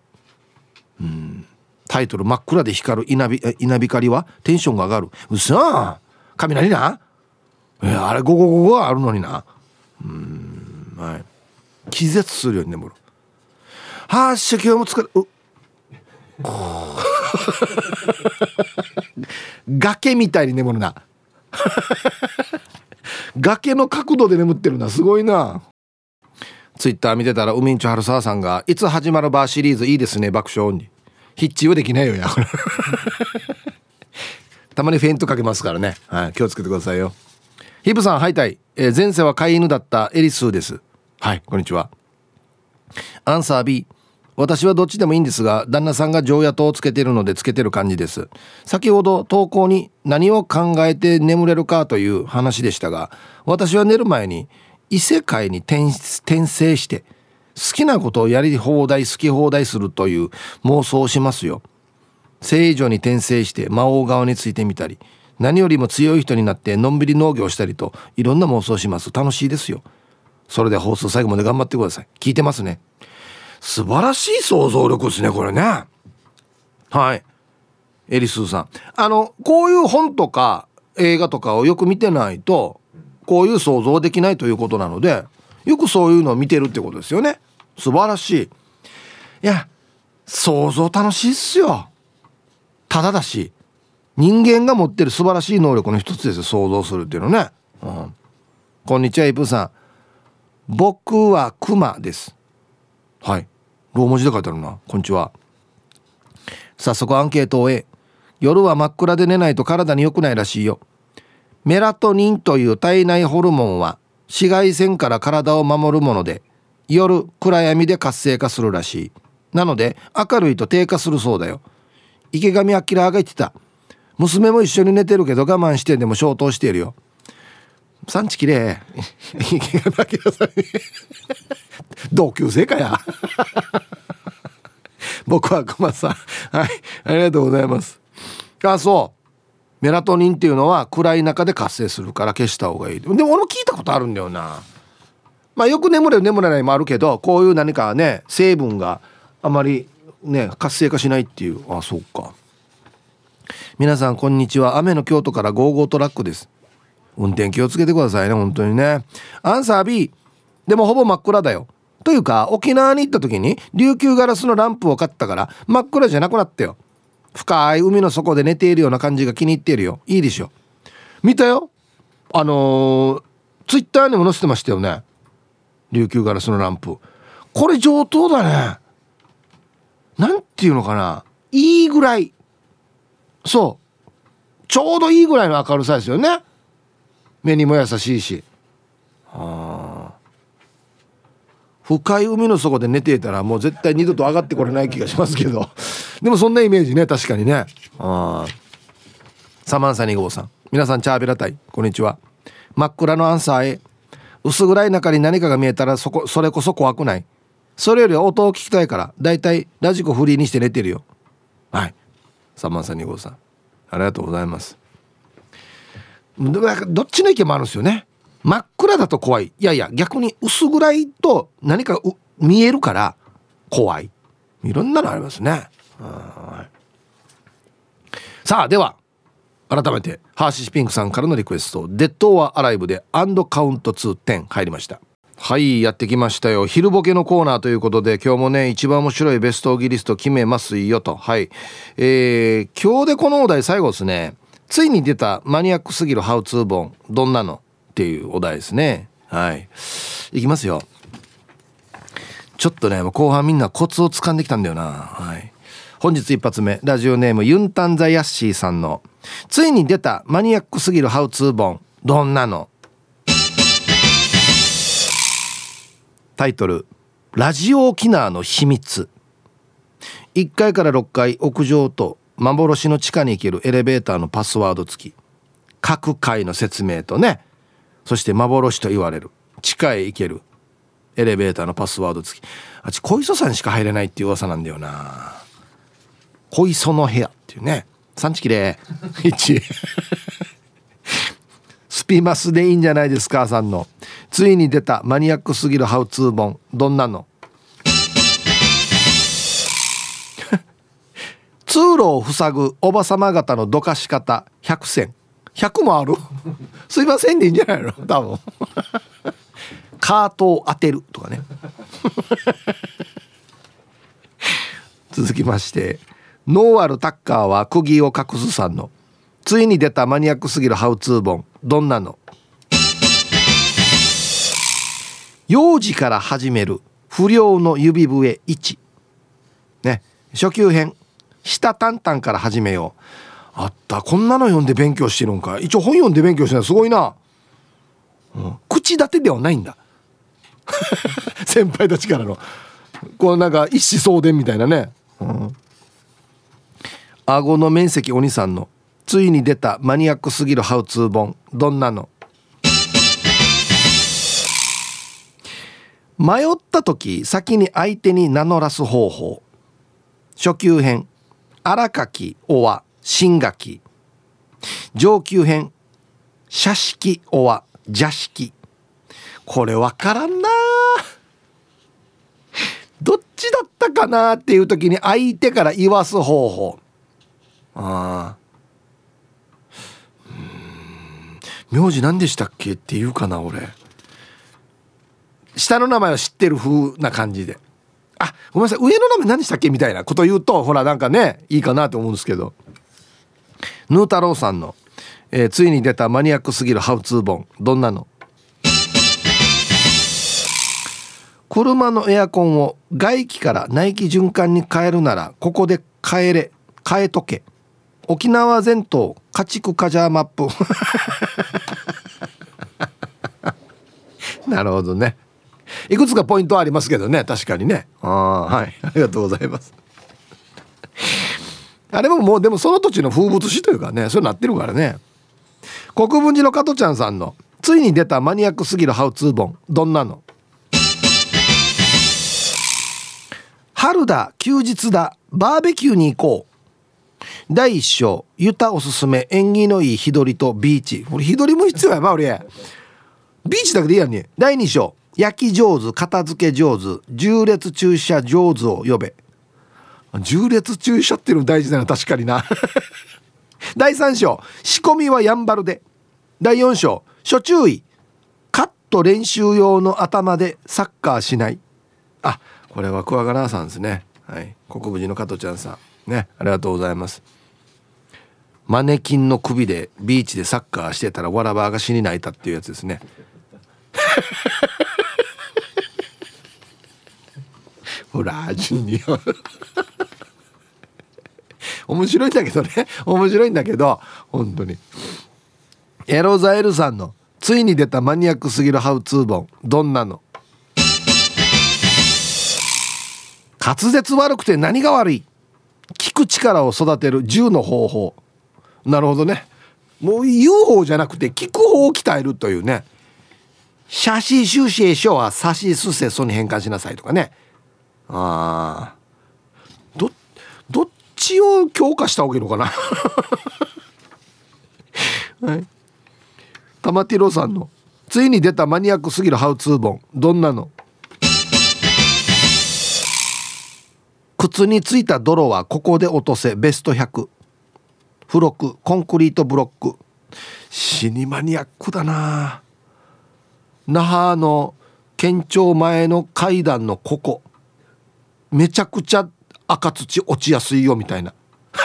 うん。タイトル真っ暗で光る稲稲光はテンションが上がる。うそ雷な。えあれ午後午後はあるのにな。うん。はい。気絶するように眠る。はあし今日も疲れう。崖みたいに眠るな。崖の角度で眠ってるなすごいな。ツイッター見てたら海んち春沢さんが「いつ始まるバーシリーズいいですね爆笑に」ヒッチはできないよや。たまにフェイントかけますからね、はい、気をつけてくださいよ。ヒブさんはいたい、えー、前世は飼い犬だったエリスーです。はいこんにちは。アンサー B 私はどっちでもいいんですが旦那さんが常夜灯をつけてるのでつけてる感じです。先ほど投稿に何を考えて眠れるかという話でしたが私は寝る前に異世界に転生して好きなことをやり放題好き放題するという妄想をしますよ。聖女に転生して魔王側についてみたり何よりも強い人になってのんびり農業したりといろんな妄想します。楽しいですよ。それで放送最後まで頑張ってください。聞いてますね。素晴らしい想像力ですねこれね。はい。エリスーさん。あのこういう本とか映画とかをよく見てないとこういう想像できないということなのでよくそういうのを見てるってことですよね。素晴らしい。いや想像楽しいっすよ。ただだし人間が持ってる素晴らしい能力の一つですよ想像するっていうのね、うん、こんにちはイプさん。僕はクマです。はい。ロー文字で書いてあるな。こんにちは。早速アンケートを終え夜は真っ暗で寝ないと体に良くないらしいよ。メラトニンという体内ホルモンは紫外線から体を守るもので夜暗闇で活性化するらしい。なので明るいと低下するそうだよ。池上彰が言ってた。娘も一緒に寝てるけど我慢してでも消灯しているよ。産地きれい。池上彰さん 同級生かや。僕は熊さん。はい。ありがとうございます。あそう。メラトニンっていうのは暗い中で活性するから消した方がいい。でも俺も聞いたことあるんだよな。まあよく眠れる眠れないもあるけどこういう何かね成分があまりね活性化しないっていう。あそうか。皆さんこんにちは。雨の京都からゴーゴートラックです。運転気をつけてくださいね本当にね。アンサー B でもほぼ真っ暗だよ。というか沖縄に行った時に琉球ガラスのランプを買ったから真っ暗じゃなくなったよ。深い海の底で寝ているような感じが気に入っているよ。いいでしょ。見たよ。あのー、ツイッターにも載せてましたよね。琉球ガラスのランプ。これ上等だね。なんていうのかな。いいぐらい。そう。ちょうどいいぐらいの明るさですよね。目にも優しいし。はあ深い海の底で寝ていたらもう絶対二度と上がってこれない気がしますけど。でもそんなイメージね確かにね。あサマンサ2号さん。皆さんチャーベラタイこんにちは。真っ暗のアンサーへ薄暗い中に何かが見えたらそこそれこそ怖くない。それより音を聞きたいからだいたいラジコフリーにして寝てるよ。はい。サマンサ2号さん。ありがとうございます。どっちの意見もあるんですよね。真っ暗だと怖い。いやいや逆に薄暗いと何か見えるから怖い。いろんなのありますね。さあでは改めてハーシーピンクさんからのリクエスト「デッド・オア・アライブ」で「アンドカウント2 10」入りました。はいやってきましたよ。昼ボケのコーナーということで今日もね一番面白いベストギリスト決めますよと。はい。えー、今日でこのお題最後ですね。ついに出たマニアックすぎるハウツー本。どんなのっていうお題ですね。はい。いきますよ。ちょっとね後半みんなコツをつかんできたんだよな。はい。本日一発目。ラジオネームユンタンザヤッシーさんの。ついに出たマニアックすぎるハウツー本。どんなの？タイトル。ラジオ沖縄の秘密。1階から6階屋上と幻の地下に行けるエレベーターのパスワード付き。各階の説明とね。そして幻と言われる。地下へ行ける。エレベーターのパスワード付き。あっち小磯さんしか入れないっていう噂なんだよな。小磯の部屋っていうね。産地きれい。1スピマスでいいんじゃないですかさんの。ついに出た。マニアックすぎるハウツー本。どんなの？通路を塞ぐおばさま方のどかし方。100選。100もある？すいませんでいいんじゃないの？多分。カートを当てるとかね。続きまして。ノーアルタッカーは釘を隠すさんの。ついに出たマニアックすぎるハウツー本。どんなの？幼児から始める。不良の指笛1ね。初級編。下タンタンから始めよう。あった。こんなの読んで勉強してるんか。一応本読んで勉強してるすごいな、うん、口立てではないんだ。先輩たちからの。こうなんか一子相伝みたいなね、うん、顎の面積お兄さんの。ついに出たマニアックすぎるハウツー本。どんなの？迷った時先に相手に名乗らす方法。初級編。荒垣おわ。新垣上級編。社式おわ。邪式これわからんな。どっちだったかなっていう時に相手から言わす方法。ああ名字何でしたっけって言うかな俺。下の名前は知ってる風な感じで。あごめんなさい。上の名前何でしたっけみたいなこと言うとほらなんかねいいかなと思うんですけど。ヌー太郎さんの、えー、ついに出たマニアックすぎるハウツー本。どんなの？車のエアコンを外気から内気循環に変えるならここで変えれ変えとけ。沖縄全島家畜カジャーマップ。なるほどね。いくつかポイントはありますけどね。確かにね。ああはい。ありがとうございます。あれももうでもその土地の風物詩というかねそうなってるからね。国分寺の加トちゃんさんのついに出たマニアックすぎるハウツー本。どんなの？春だ休日だ。バーベキューに行こう。第一章。ユタおすすめ縁起のいい日取りとビーチ。俺日取りも必要やば俺。ビーチだけでいいやんね第二章。焼き上手片付け上手重列駐車上手を呼べ。重列駐車っていうの大事だな確かにな。第3章仕込みはやんばるで。第4章初注意。カット練習用の頭でサッカーしない。あこれはクワガナーさんですね。はい。国分寺の加トちゃんさん。ねありがとうございます。マネキンの首でビーチでサッカーしてたらわらばが死に泣いたっていうやつですね。ほらジュニア 面白いんだけどね。面白いんだけど本当に。エロザエルさんのついに出たマニアックすぎるハウツー本。どんなの？滑舌悪くて何が悪い？聞く力を育てる10の方法。なるほどね。もう言う方じゃなくて聞く方を鍛えるというね。写真修正書は差しすせそに変換しなさいとかね。ああどどっちを強化した方がいいのかな？はい。玉ティロさんの。ついに出たマニアックすぎるハウツー本。どんなの？靴についた泥はここで落とせ。ベスト100付録。コンクリートブロック。死にマニアックだな。那覇の県庁前の階段のここ。めちゃくちゃ赤土落ちやすいよみたいな。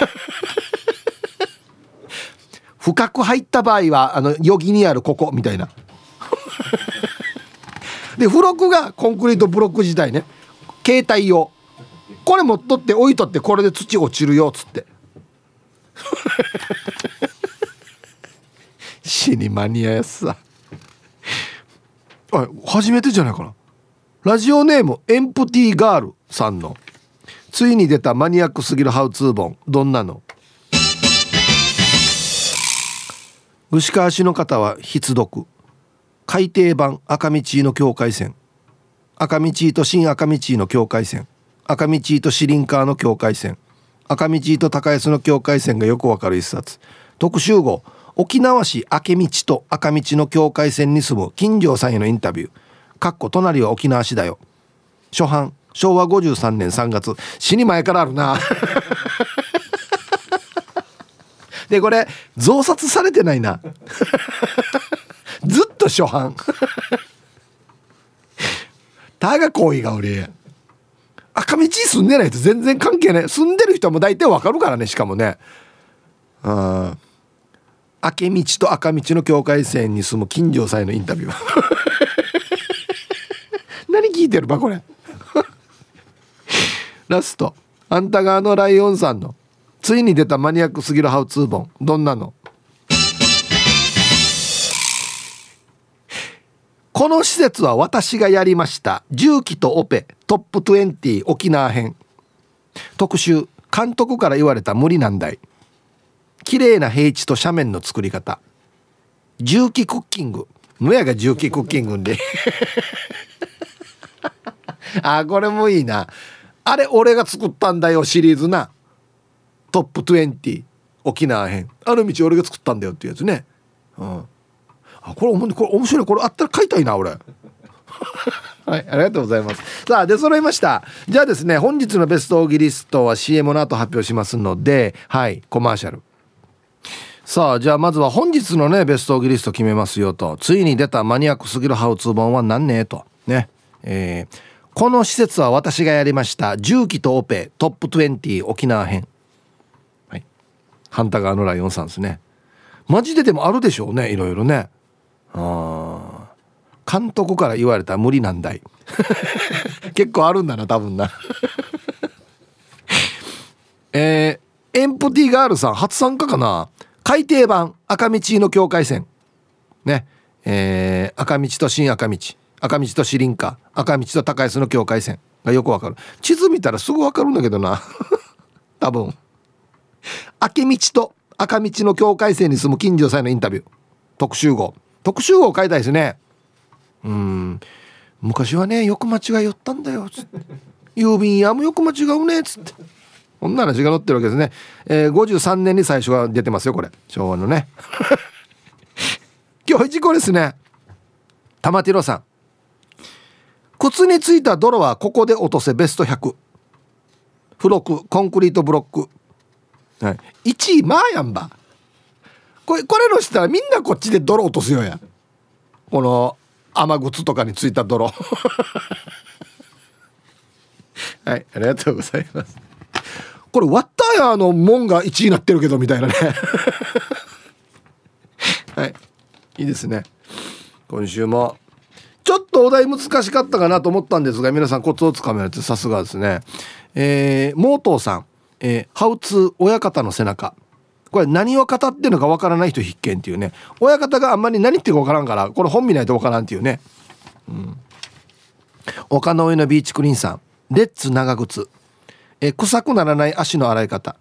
深く入った場合はあの余儀にあるここみたいな。で付録がコンクリートブロック自体ね携帯用。これ持っとって置いとってこれで土落ちるよっつって。死にマニアやさ。あ初めてじゃないかな。ラジオネームエンプティーガールさんの。ついに出たマニアックすぎるハウツー本。どんなの？牛川市の方は筆読。海底版赤道の境界線。赤道と新赤道の境界線。赤道とシリンカーの境界線。赤道と高安の境界線がよくわかる一冊。特集号。沖縄市明道と赤道の境界線に住む金城さんへのインタビュー。かっこ隣は沖縄市だよ。初版。昭和53年3月。死に前からあるな。でこれ増刷されてないな。ずっと初版。たが行為が俺赤道住んでないと全然関係ない。住んでる人も大体わかるからねしかもね。うん。明道と赤道の境界線に住む金城さんのインタビュー。何聞いてるばこれ。ラスト。あんた側のライオンさんの。ついに出たマニアックすぎるハウツー本。どんなの？この施設は私がやりました。重機とオペ。トップ20沖縄編。特集。監督から言われた無理難題綺麗な平地と斜面の作り方。重機クッキング。むやが重機クッキングで。あこれもいいな。あれ俺が作ったんだよシリーズな。トップ20沖縄編。ある道俺が作ったんだよっていうやつね。うん。あこれこれ面白い。これあったら買いたいな俺。はいありがとうございます。さあ出揃いました。じゃあですね本日のベストオーギリストは CM の後発表しますのではいコマーシャル。さあじゃあまずは本日のねベストオーギリスト決めますよと。ついに出たマニアックすぎるハウツー本は何ねと。ね。えー、この施設は私がやりました。重機とオペ。トップ20沖縄編。はい。ハンタ側のライオンさんですね。マジででもあるでしょうね。いろいろね。あ監督から言われた無理難題。結構あるんだな多分な。えー、エンプティガールさん初参加かな？海底版。赤道の境界線。ね。えー、赤道と新赤道。赤道と四輪か赤道と高安の境界線。がよくわかる。地図見たらすぐわかるんだけどな。多分。明道と赤道の境界線に住む近所さんのインタビュー。特集号。特集号を書いたですね。うん。昔はねよく間違いよったんだよ。つって郵便屋もよく間違うね。つって。こんな話が載ってるわけですね、えー、53年に最初が出てますよこれ。昭和のね。今日一個ですね。玉ティロさん。靴についた泥はここで落とせ。ベスト100付録。コンクリートブロック、はい、1位まあやんば。これこれのしたらみんなこっちで泥落とすよや。この雨靴とかについた泥。はいありがとうございます。これワッターヤーの門が1位になってるけどみたいなね。はい。いいですね。今週もちょっとお題難しかったかなと思ったんですが皆さんコツをつかめるってさすがですね。えー、モートーさん、えー、ハウツー親方の背中。これ何を語ってるのかわからない人必見っていうね。親方があんまり何言ってるかわからんからこれ本見ないとわからんっていうね。うん。丘の上のビーチクリーンさん。レッツ長靴。え臭くならない足の洗い方。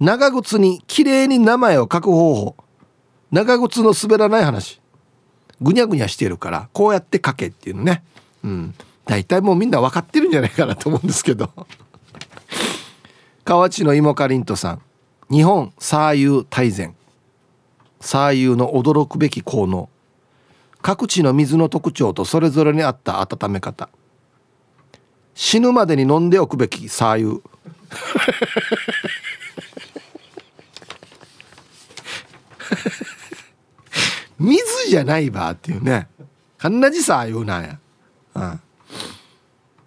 長靴に綺麗に名前を書く方法。長靴の滑らない話。ぐにゃぐにゃしてるからこうやって書けっていうのね。うん。大体もうみんな分かってるんじゃないかな と思うんですけど。河内の芋かりんとさん。日本サーユー大全。サーユーの驚くべき効能。各地の水の特徴とそれぞれに合った温め方。死ぬまでに飲んでおくべきサーユー。水じゃないばっていうね。かんなじさあいうなんや、うん、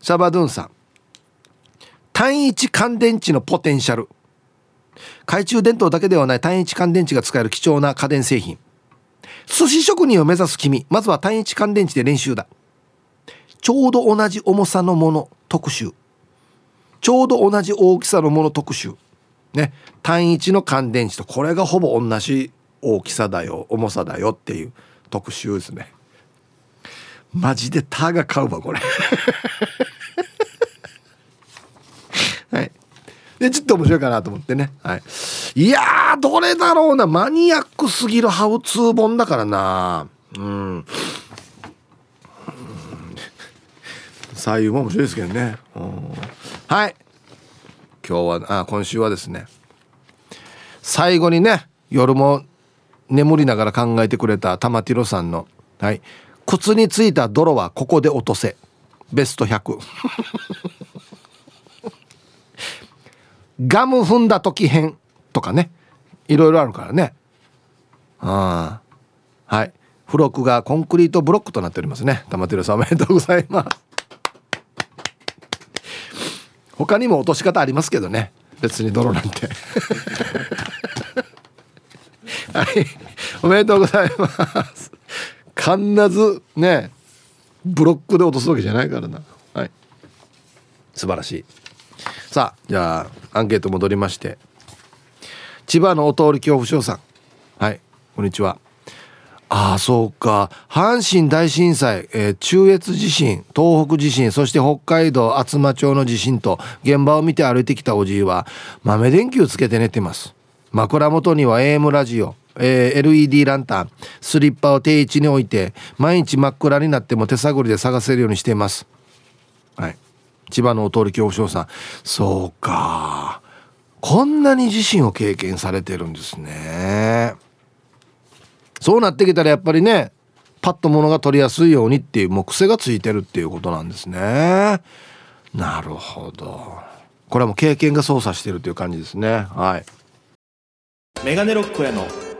シャバドゥンさん。単一乾電池のポテンシャル。懐中電灯だけではない単一乾電池が使える貴重な家電製品。寿司職人を目指す君。まずは単一乾電池で練習だ。ちょうど同じ重さのもの特集。ちょうど同じ大きさのもの特集。ね。単一の乾電池と。これがほぼ同じ大きさだよ重さだよっていう特集ですね。マジでタが買うわこれ。はい。でちょっと面白いかなと思ってね。はい。いやどれだろうな。マニアックすぎるハウツー本だからな。うん。左右も面白いですけどね、うん、はい。今日はあ今週はですね。最後にね夜も眠りながら考えてくれた玉ティロさんの、はい、靴についた泥はここで落とせベスト100 ガム踏んだ時編とかねいろいろあるからね。ああ。はい。付録がコンクリートブロックとなっておりますね。玉ティロさんおめでとうございます。他にも落とし方ありますけどね。別に泥なんて。はい。おめでとうございます。必ずねブロックで落とすわけじゃないからな。はい。素晴らしい。さあじゃあアンケート戻りまして。千葉のお通り恐怖症さん。はい。こんにちは。ああそうか。阪神大震災、えー、中越地震東北地震そして北海道厚真町の地震と現場を見て歩いてきたおじいは豆電球つけて寝てます。枕元には AM ラジオ。えー、LED ランタンスリッパを定位置に置いて毎日真っ暗になっても手探りで探せるようにしています。はい。千葉のお通り恐怖症さん。そうか。こんなに地震を経験されてるんですね。そうなってきたらやっぱりねパッと物が取りやすいようにっていうもう癖がついてるっていうことなんですね。なるほど。これはもう経験が操作してるという感じですね。はい。メガネロックへの